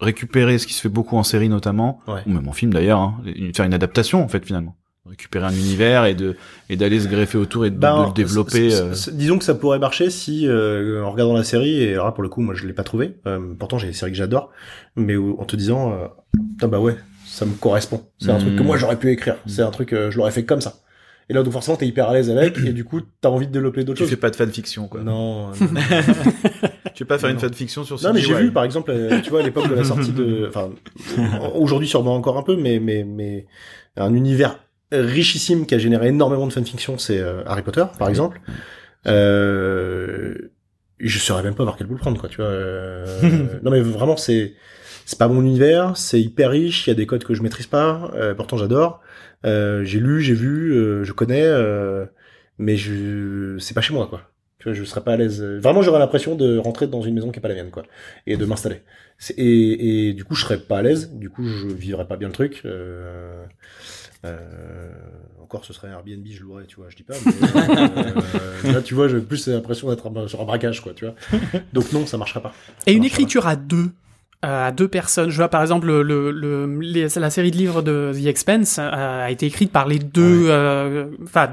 récupérer ce qui se fait beaucoup en série notamment Ouais. ou même en film d'ailleurs, hein, faire une adaptation en fait finalement. Récupérer un univers et de et d'aller se greffer autour et de, Ben, de le développer. euh. disons que ça pourrait marcher si, euh, en regardant la série, et alors là, pour le coup, moi je l'ai pas trouvé. euh, pourtant, j'ai des séries que j'adore, mais en te disant, euh, Putain, bah ouais, ça me correspond. C'est un truc que moi j'aurais pu écrire. C'est un truc, euh, je l'aurais fait comme ça. Et là, donc forcément, t'es hyper à l'aise avec, et du coup, t'as envie de développer d'autres Tu choses. fais pas de fanfiction quoi. Non, non, Tu veux pas faire une Non. fanfiction sur Non, mais j'ai vu, par exemple, euh, tu vois, à l'époque de la sortie de, enfin, aujourd'hui sûrement encore un peu, mais, mais, mais, un univers richissime qui a généré énormément de fanfiction, c'est euh, Harry Potter, par exemple. Euh, je saurais même pas par quel bout le prendre, quoi, tu vois. euh, non, mais vraiment, c'est, c'est pas mon univers, c'est hyper riche, il y a des codes que je maîtrise pas, euh, pourtant j'adore. Euh, j'ai lu, j'ai vu, euh, je connais, euh, mais je, c'est pas chez moi, quoi. Tu vois, je serais pas à l'aise. Vraiment, j'aurais l'impression de rentrer dans une maison qui est pas la mienne, quoi, et de m'installer. Et, et du coup, je serais pas à l'aise. Du coup, je vivrais pas bien le truc. Euh, euh, encore, ce serait Airbnb, je louerais, tu vois. Je dis pas. Mais, euh, là, tu vois, j'ai plus l'impression d'être sur un braquage, quoi, tu vois. Donc non, ça marchera pas. Et une pas. écriture à deux, à deux personnes. Je vois par exemple le, le, le- les- la série de livres de The Expense euh, a été écrite par les deux, euh, enfin.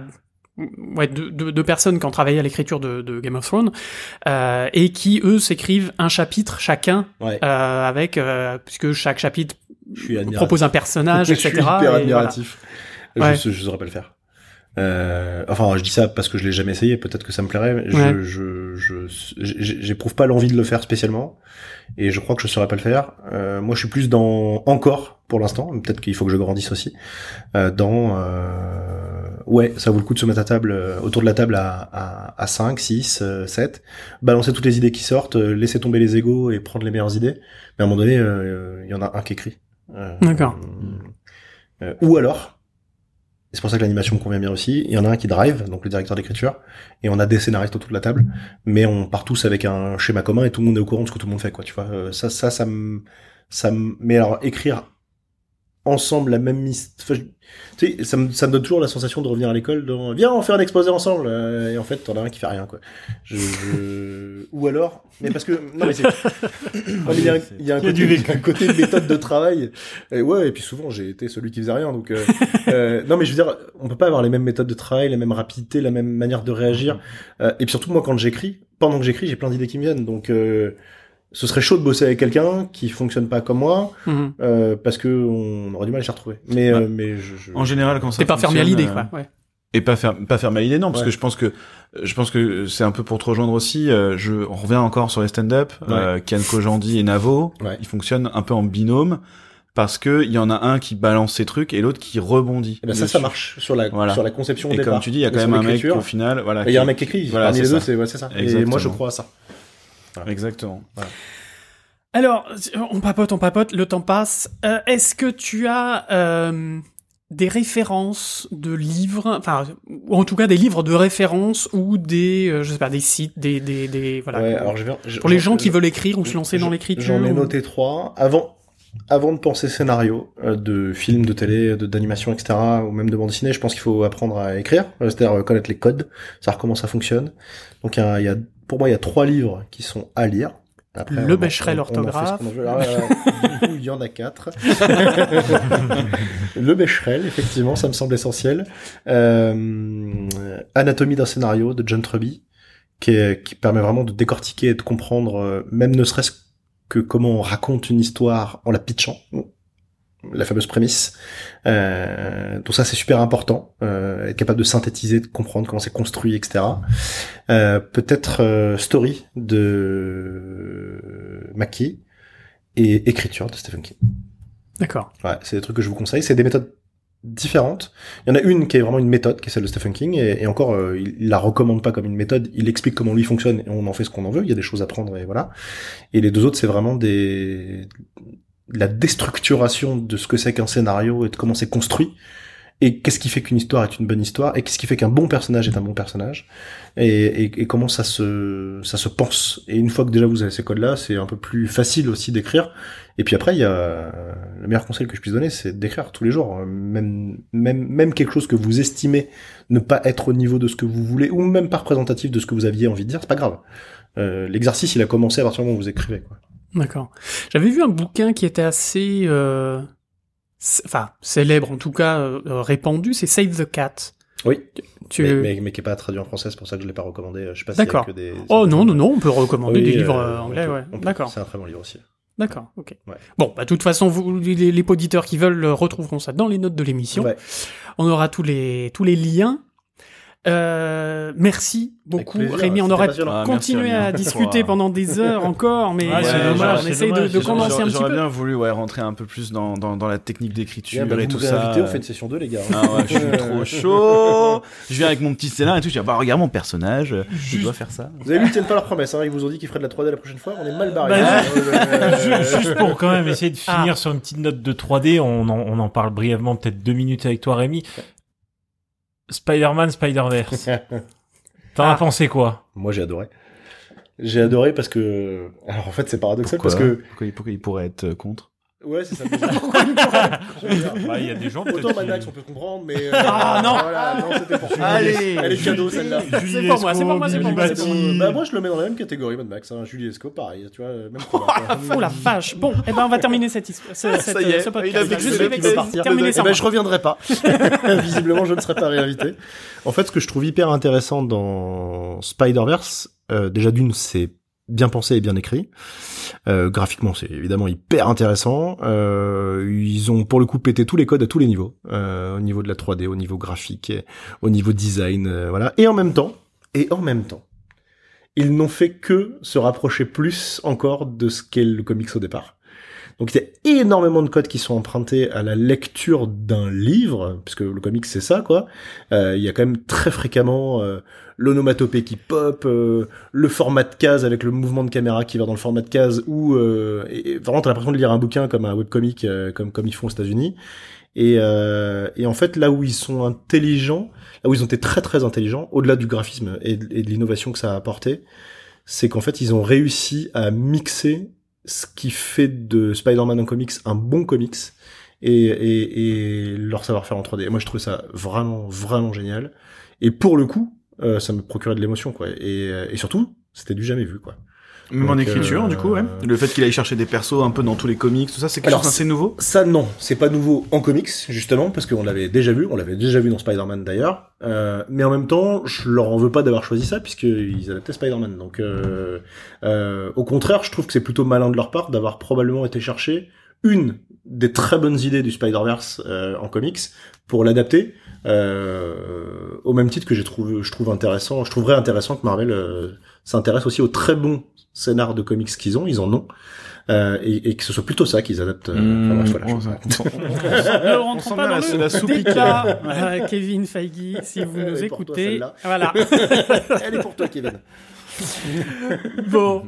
Ouais, deux, deux, deux personnes qui ont travaillé à l'écriture de, de Game of Thrones euh, et qui eux s'écrivent un chapitre chacun Ouais. euh, avec euh, puisque chaque chapitre Je propose un personnage, je etc. suis hyper et voilà. admiratif. Ouais. Je, je saurais pas le faire. Euh, enfin, je dis ça parce que je l'ai jamais essayé. Peut-être que ça me plairait. Mais Ouais. je, je, je, j'éprouve pas l'envie de le faire spécialement, et je crois que je saurais pas le faire. Euh, moi, je suis plus dans encore pour l'instant. Peut-être qu'il faut que je grandisse aussi. Euh, dans euh, ouais, ça vaut le coup de se mettre à table euh, autour de la table à à, à 5, 6, euh, 7, balancer toutes les idées qui sortent, euh, laisser tomber les égos et prendre les meilleures idées. Mais à un moment donné, euh, il y en a un qui écrit. D'accord. euh, ou alors, c'est pour ça que l'animation me convient bien aussi, il y en a un qui drive, donc le directeur d'écriture, et on a des scénaristes autour de la table, mais on part tous avec un schéma commun et tout le monde est au courant de ce que tout le monde fait, quoi, tu vois. Euh, ça, ça, ça me, ça me, mais alors écrire ensemble la même mis- enfin, tu sais, ça me, ça me donne toujours la sensation de revenir à l'école, dans, viens, on fait un exposé ensemble, euh, et en fait, t'en as un qui fait rien, quoi. Je, je- ou alors, mais parce que, non, mais c'est, mais il y a, un- il y a un Il y a côté, un méthode de travail. Et ouais, et puis souvent, j'ai été celui qui faisait rien, donc, euh, euh, non, mais je veux dire, on peut pas avoir les mêmes méthodes de travail, la même rapidité, la même manière de réagir. Euh, et puis surtout, moi, quand j'écris, pendant que j'écris, j'ai plein d'idées qui me viennent, donc, ce serait chaud de bosser avec quelqu'un qui fonctionne pas comme moi, Mhm. euh, parce que on aurait du mal à s'y retrouver. Mais, Ouais. euh, mais je, je- En général, quand ça T'es pas fermé à l'idée, euh, quoi. Ouais. Et pas faire pas fermer à l'idée non parce Ouais. que je pense que je pense que c'est un peu pour te rejoindre aussi euh, je on revient encore sur les stand-up euh, Kian Kojandi et Navo Ouais. ils fonctionnent un peu en binôme parce que il y en a un qui balance ses trucs et l'autre qui rebondit Eh ben ça, dessus. ça marche sur la, Voilà. sur la conception au et départ. comme tu dis il y a quand même un mec au final voilà Il y a un mec qui écrit. Voilà, c'est les deux, ça. c'est ouais, c'est ça. Et Exactement. moi, je crois à ça. Exactement Alors, on papote, on papote, le temps passe. Euh, Est-ce que tu as euh, des références de livres, enfin, ou en tout cas des livres de référence ou des, euh, je sais pas, des sites, des, des, des voilà. Ouais, alors je viens, je- Pour les je- gens qui je- veulent écrire ou se lancer dans l'écriture. J'en ai ou- noté trois. Avant, avant de penser scénario euh, de films, de télé, de- d'animation, etc., ou même de bande dessinée, je pense qu'il faut apprendre à écrire, c'est-à-dire connaître les codes, savoir comment ça fonctionne. Donc il y a, il y a- pour moi, il y a trois livres qui sont à lire. Après, Le Becherel orthographe. Ah ouais, il y en a quatre. le Becherel, effectivement, ça me semble essentiel. Euh, Anatomie d'un scénario de John Truby, qui, est- qui permet vraiment de décortiquer et de comprendre, euh, même ne serait-ce que comment on raconte une histoire en la pitchant. La fameuse prémisse. Euh, donc ça, c'est super important. Euh, être capable de synthétiser, de comprendre comment c'est construit, etc. Euh, Peut-être euh, Story de Mackie et Écriture de Stephen King. D'accord. Ouais, c'est des trucs que je vous conseille. C'est des méthodes différentes. Il y en a une qui est vraiment une méthode, qui est celle de Stephen King, et, et encore, euh, il, il la recommande pas comme une méthode. Il explique comment lui fonctionne et on en fait ce qu'on en veut. Il y a des choses à prendre et voilà. Et les deux autres, c'est vraiment des la déstructuration de ce que c'est qu'un scénario et de comment c'est construit. Et qu'est-ce qui fait qu'une histoire est une bonne histoire et qu'est-ce qui fait qu'un bon personnage est un bon personnage et, et, et comment ça se ça se pense. Et une fois que déjà vous avez ces codes-là, c'est un peu plus facile aussi d'écrire. Et puis après, il y a euh, le meilleur conseil que je puisse donner, c'est d'écrire tous les jours, Euh, même même même quelque chose que vous estimez ne pas être au niveau de ce que vous voulez ou même pas représentatif de ce que vous aviez envie de dire, c'est pas grave. Euh, L'exercice, il a commencé à partir du moment où vous écrivez. Quoi. D'accord. J'avais vu un bouquin qui était assez, euh, enfin, célèbre en tout cas, euh, euh, répandu, c'est Save the Cat. Oui, Tu... mais, mais, mais qui est pas traduit en français, c'est pour ça que je l'ai pas recommandé. Je sais pas D'accord. que des. Oh non, non, non, on peut recommander Oui, des livres euh, on anglais, ouais. D'accord. C'est un très bon livre aussi. D'accord, ok. Ouais. Bon, bah, de toute façon, vous, les, les auditeurs qui veulent retrouveront ça dans les notes de l'émission. Ouais. On aura tous les, tous les liens. Euh, merci beaucoup, plaisir, Rémi. On aurait. Ah, continué à discuter pendant des heures encore, mais Ouais, c'est euh, dommage, voilà, on essaye de, de condenser J'aurais un petit j'aurais peu. bien voulu ouais, rentrer un peu plus dans, dans, dans la technique d'écriture Yeah, bah, et vous tout ça. invitez, on fait une session 2, les gars. Ah ouais, je suis trop chaud. Je viens avec mon petit scénar et tout. Je dis, ah bah, regarde mon personnage. Je dois faire ça. Vous avez vu, ils tiennent pas leurs promesses. Hein. Ils vous ont dit qu'ils feraient de la 3D la prochaine fois. On est mal barré. Bah. Euh, Ju- Juste pour quand même essayer de Ah. finir sur une petite note de 3D, on en, on en parle brièvement, peut-être deux minutes avec toi Rémi. Spider-Man, Spider-Verse. T'en Ah. as pensé quoi? Moi, j'ai adoré. J'ai adoré parce que. Alors, en fait, c'est paradoxal Pourquoi parce que. pourquoi, il- pourrait être contre? Ouais, c'est ça. Bah, Il y a des gens Autant Max, on peut comprendre, mais. euh, Ah, non. Voilà, non, c'était pour Allez, Elle est cadeau, celle-là. C'est pour moi, c'est pour moi, c'est pour moi. Bah, moi, je le mets dans la même catégorie, Mad Max. Hein. Julie Esco, pareil. Tu vois, même. Oh la vache. Bon, eh ben on va terminer cette cette, y est, ce podcast. il a. Terminé Eh ben, je reviendrai pas. Visiblement, je ne serai pas réinvité. En fait, ce que je trouve hyper intéressant dans Spider-Verse, euh, déjà d'une, c'est bien pensé et bien écrit. Euh, graphiquement, c'est évidemment hyper intéressant. Euh, ils ont pour le coup pété tous les codes à tous les niveaux, euh, au niveau de la 3D, au niveau graphique, au niveau design, voilà. Et en même temps, et en même temps, ils n'ont fait que se rapprocher plus encore de ce qu'est le comics au départ. Donc il y a énormément de codes qui sont empruntés à la lecture d'un livre, puisque le comics c'est ça quoi. Euh, il y a quand même très fréquemment euh, l'onomatopée qui pop, euh, le format de case avec le mouvement de caméra qui va dans le format de case, ou euh, et, et vraiment t'as l'impression de lire un bouquin comme un webcomic, euh, comme comme ils font aux États-Unis. Et, euh, et en fait là où ils sont intelligents, là où ils ont été très très intelligents, au-delà du graphisme et de, et de l'innovation que ça a apporté, c'est qu'en fait ils ont réussi à mixer ce qui fait de Spider-Man en comics un bon comics et, leur savoir-faire en 3D. Et moi, je trouve ça vraiment, vraiment génial. Et pour le coup, euh, ça me procurait de l'émotion, quoi. Et, et surtout, c'était du jamais vu, quoi. Même en écriture, euh, du coup, ouais. Le fait qu'il aille chercher des persos un peu dans tous les comics, tout ça, c'est quelque Alors, chose d'assez nouveau? Ça, non, c'est pas nouveau en comics, justement, parce qu'on l'avait déjà vu, on l'avait déjà vu dans Spider-Man d'ailleurs. Euh, mais en même temps, je leur en veux pas d'avoir choisi ça, puisqu'ils adaptaient Spider-Man. Donc, euh, euh, au contraire, je trouve que c'est plutôt malin de leur part d'avoir probablement été chercher une des très bonnes idées du Spider-Verse euh, en comics pour l'adapter. Euh, au même titre que j'ai trouvé, je trouve intéressant, je trouverais intéressant que Marvel euh, s'intéresse aussi aux très bons scénars de comics qu'ils ont, ils en ont, euh, et, et que ce soit plutôt ça qu'ils adaptent. euh, Mmh, enfin, bref, voilà, on pas dans la- le la soupe euh, Kevin Feige, si vous nous toi, écoutez. celle-là. Voilà. Elle est pour toi, Kevin. Bon.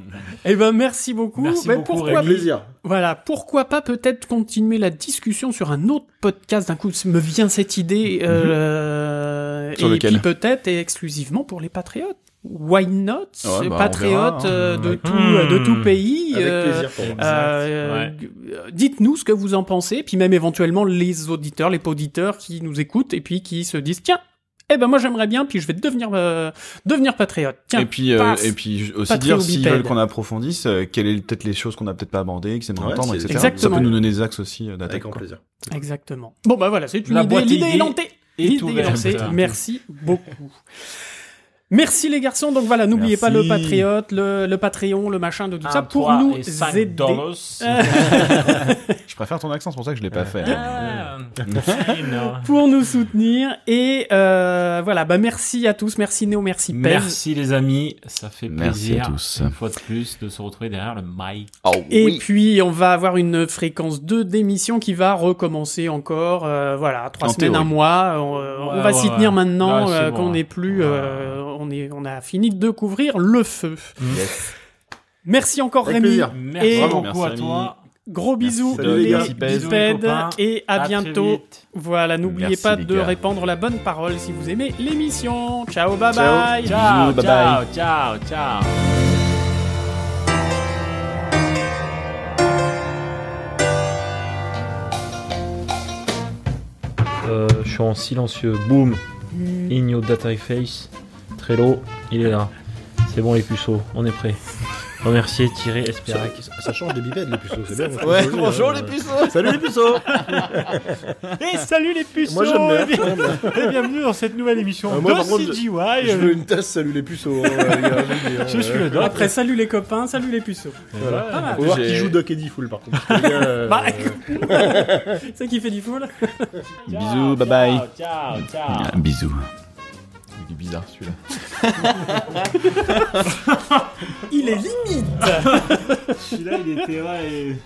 Eh ben, merci beaucoup. Merci Mais beaucoup, pourquoi. Plaisir. voilà, pourquoi pas peut-être continuer la discussion sur un autre podcast D'un coup, me vient cette idée. euh, Sur et lequel puis peut-être et exclusivement pour les patriotes. Why not Ouais, bah, verra, euh, hein. de, Hmm. tout, de tout pays. Euh. Euh, Ouais. euh, Dites-nous ce que vous en pensez, puis même éventuellement les auditeurs, les auditeurs qui nous écoutent et puis qui se disent tiens, Eh ben moi j'aimerais bien, puis je vais devenir euh, devenir patriote. Tiens, et puis, euh, et puis aussi dire s'ils veulent qu'on approfondisse, euh, quelles est peut-être les choses qu'on a peut-être pas abordées, que c'est Ouais, entendre, etc. Exactement. Ça peut nous donner des axes aussi euh, d'attaque. Avec grand plaisir. Exactement. Bon bah voilà, c'est une La idée. boîte L'idée est lancée. L'idée est lancée. Merci beaucoup. Merci les garçons. Donc voilà, n'oubliez pas le patriote, le, le Patreon, le machin de tout ça pour nous et aider. Je préfère ton accent, c'est pour ça que je l'ai pas fait. Ah, pour nous soutenir et euh, voilà bah merci à tous merci Néo merci Pez Merci les amis, ça fait Merci plaisir à tous. une fois de plus de se retrouver derrière le mic. Oh, et puis on va avoir une fréquence 2 d'émission qui va recommencer encore euh, voilà trois En semaines théorie. un mois on, va ouais, s'y ouais. tenir maintenant euh, qu'on n'est plus euh, on est on a fini de couvrir le feu Yes. merci encore Avec Rémi plaisir. Merci Et- beaucoup Merci, à toi. gros bisous les et à, bientôt voilà n'oubliez pas de répandre la bonne parole si vous aimez l'émission ciao bye Ciao. bye Ciao, bye ciao, bye. ciao, ciao. Euh, je suis en silencieux. Boom. In your data face. Trello, il est là. C'est bon les puceaux, on est prêt. Remercier Thierry Espirac. Ça, ça change des bipèdes, les puceaux, c'est bien. Ouais, bonjour hein. les puceaux Salut les puceaux Et salut les puceaux Moi j'aime bien. et bien- et bienvenue dans cette nouvelle émission Ah, moi, de par contre, CGY. Je veux une tasse, salut les puceaux. hein, les gars, je hein. Suis le doc. après salut les copains salut les puceaux Voilà. Faut voir qui joue Doc Eddie Full par contre. euh, Bah, c'est qui fait du full Bisous, bye bye. Ciao, ciao. Ah, bisous. Il est bizarre celui-là. Il est limite Celui-là, il était là et...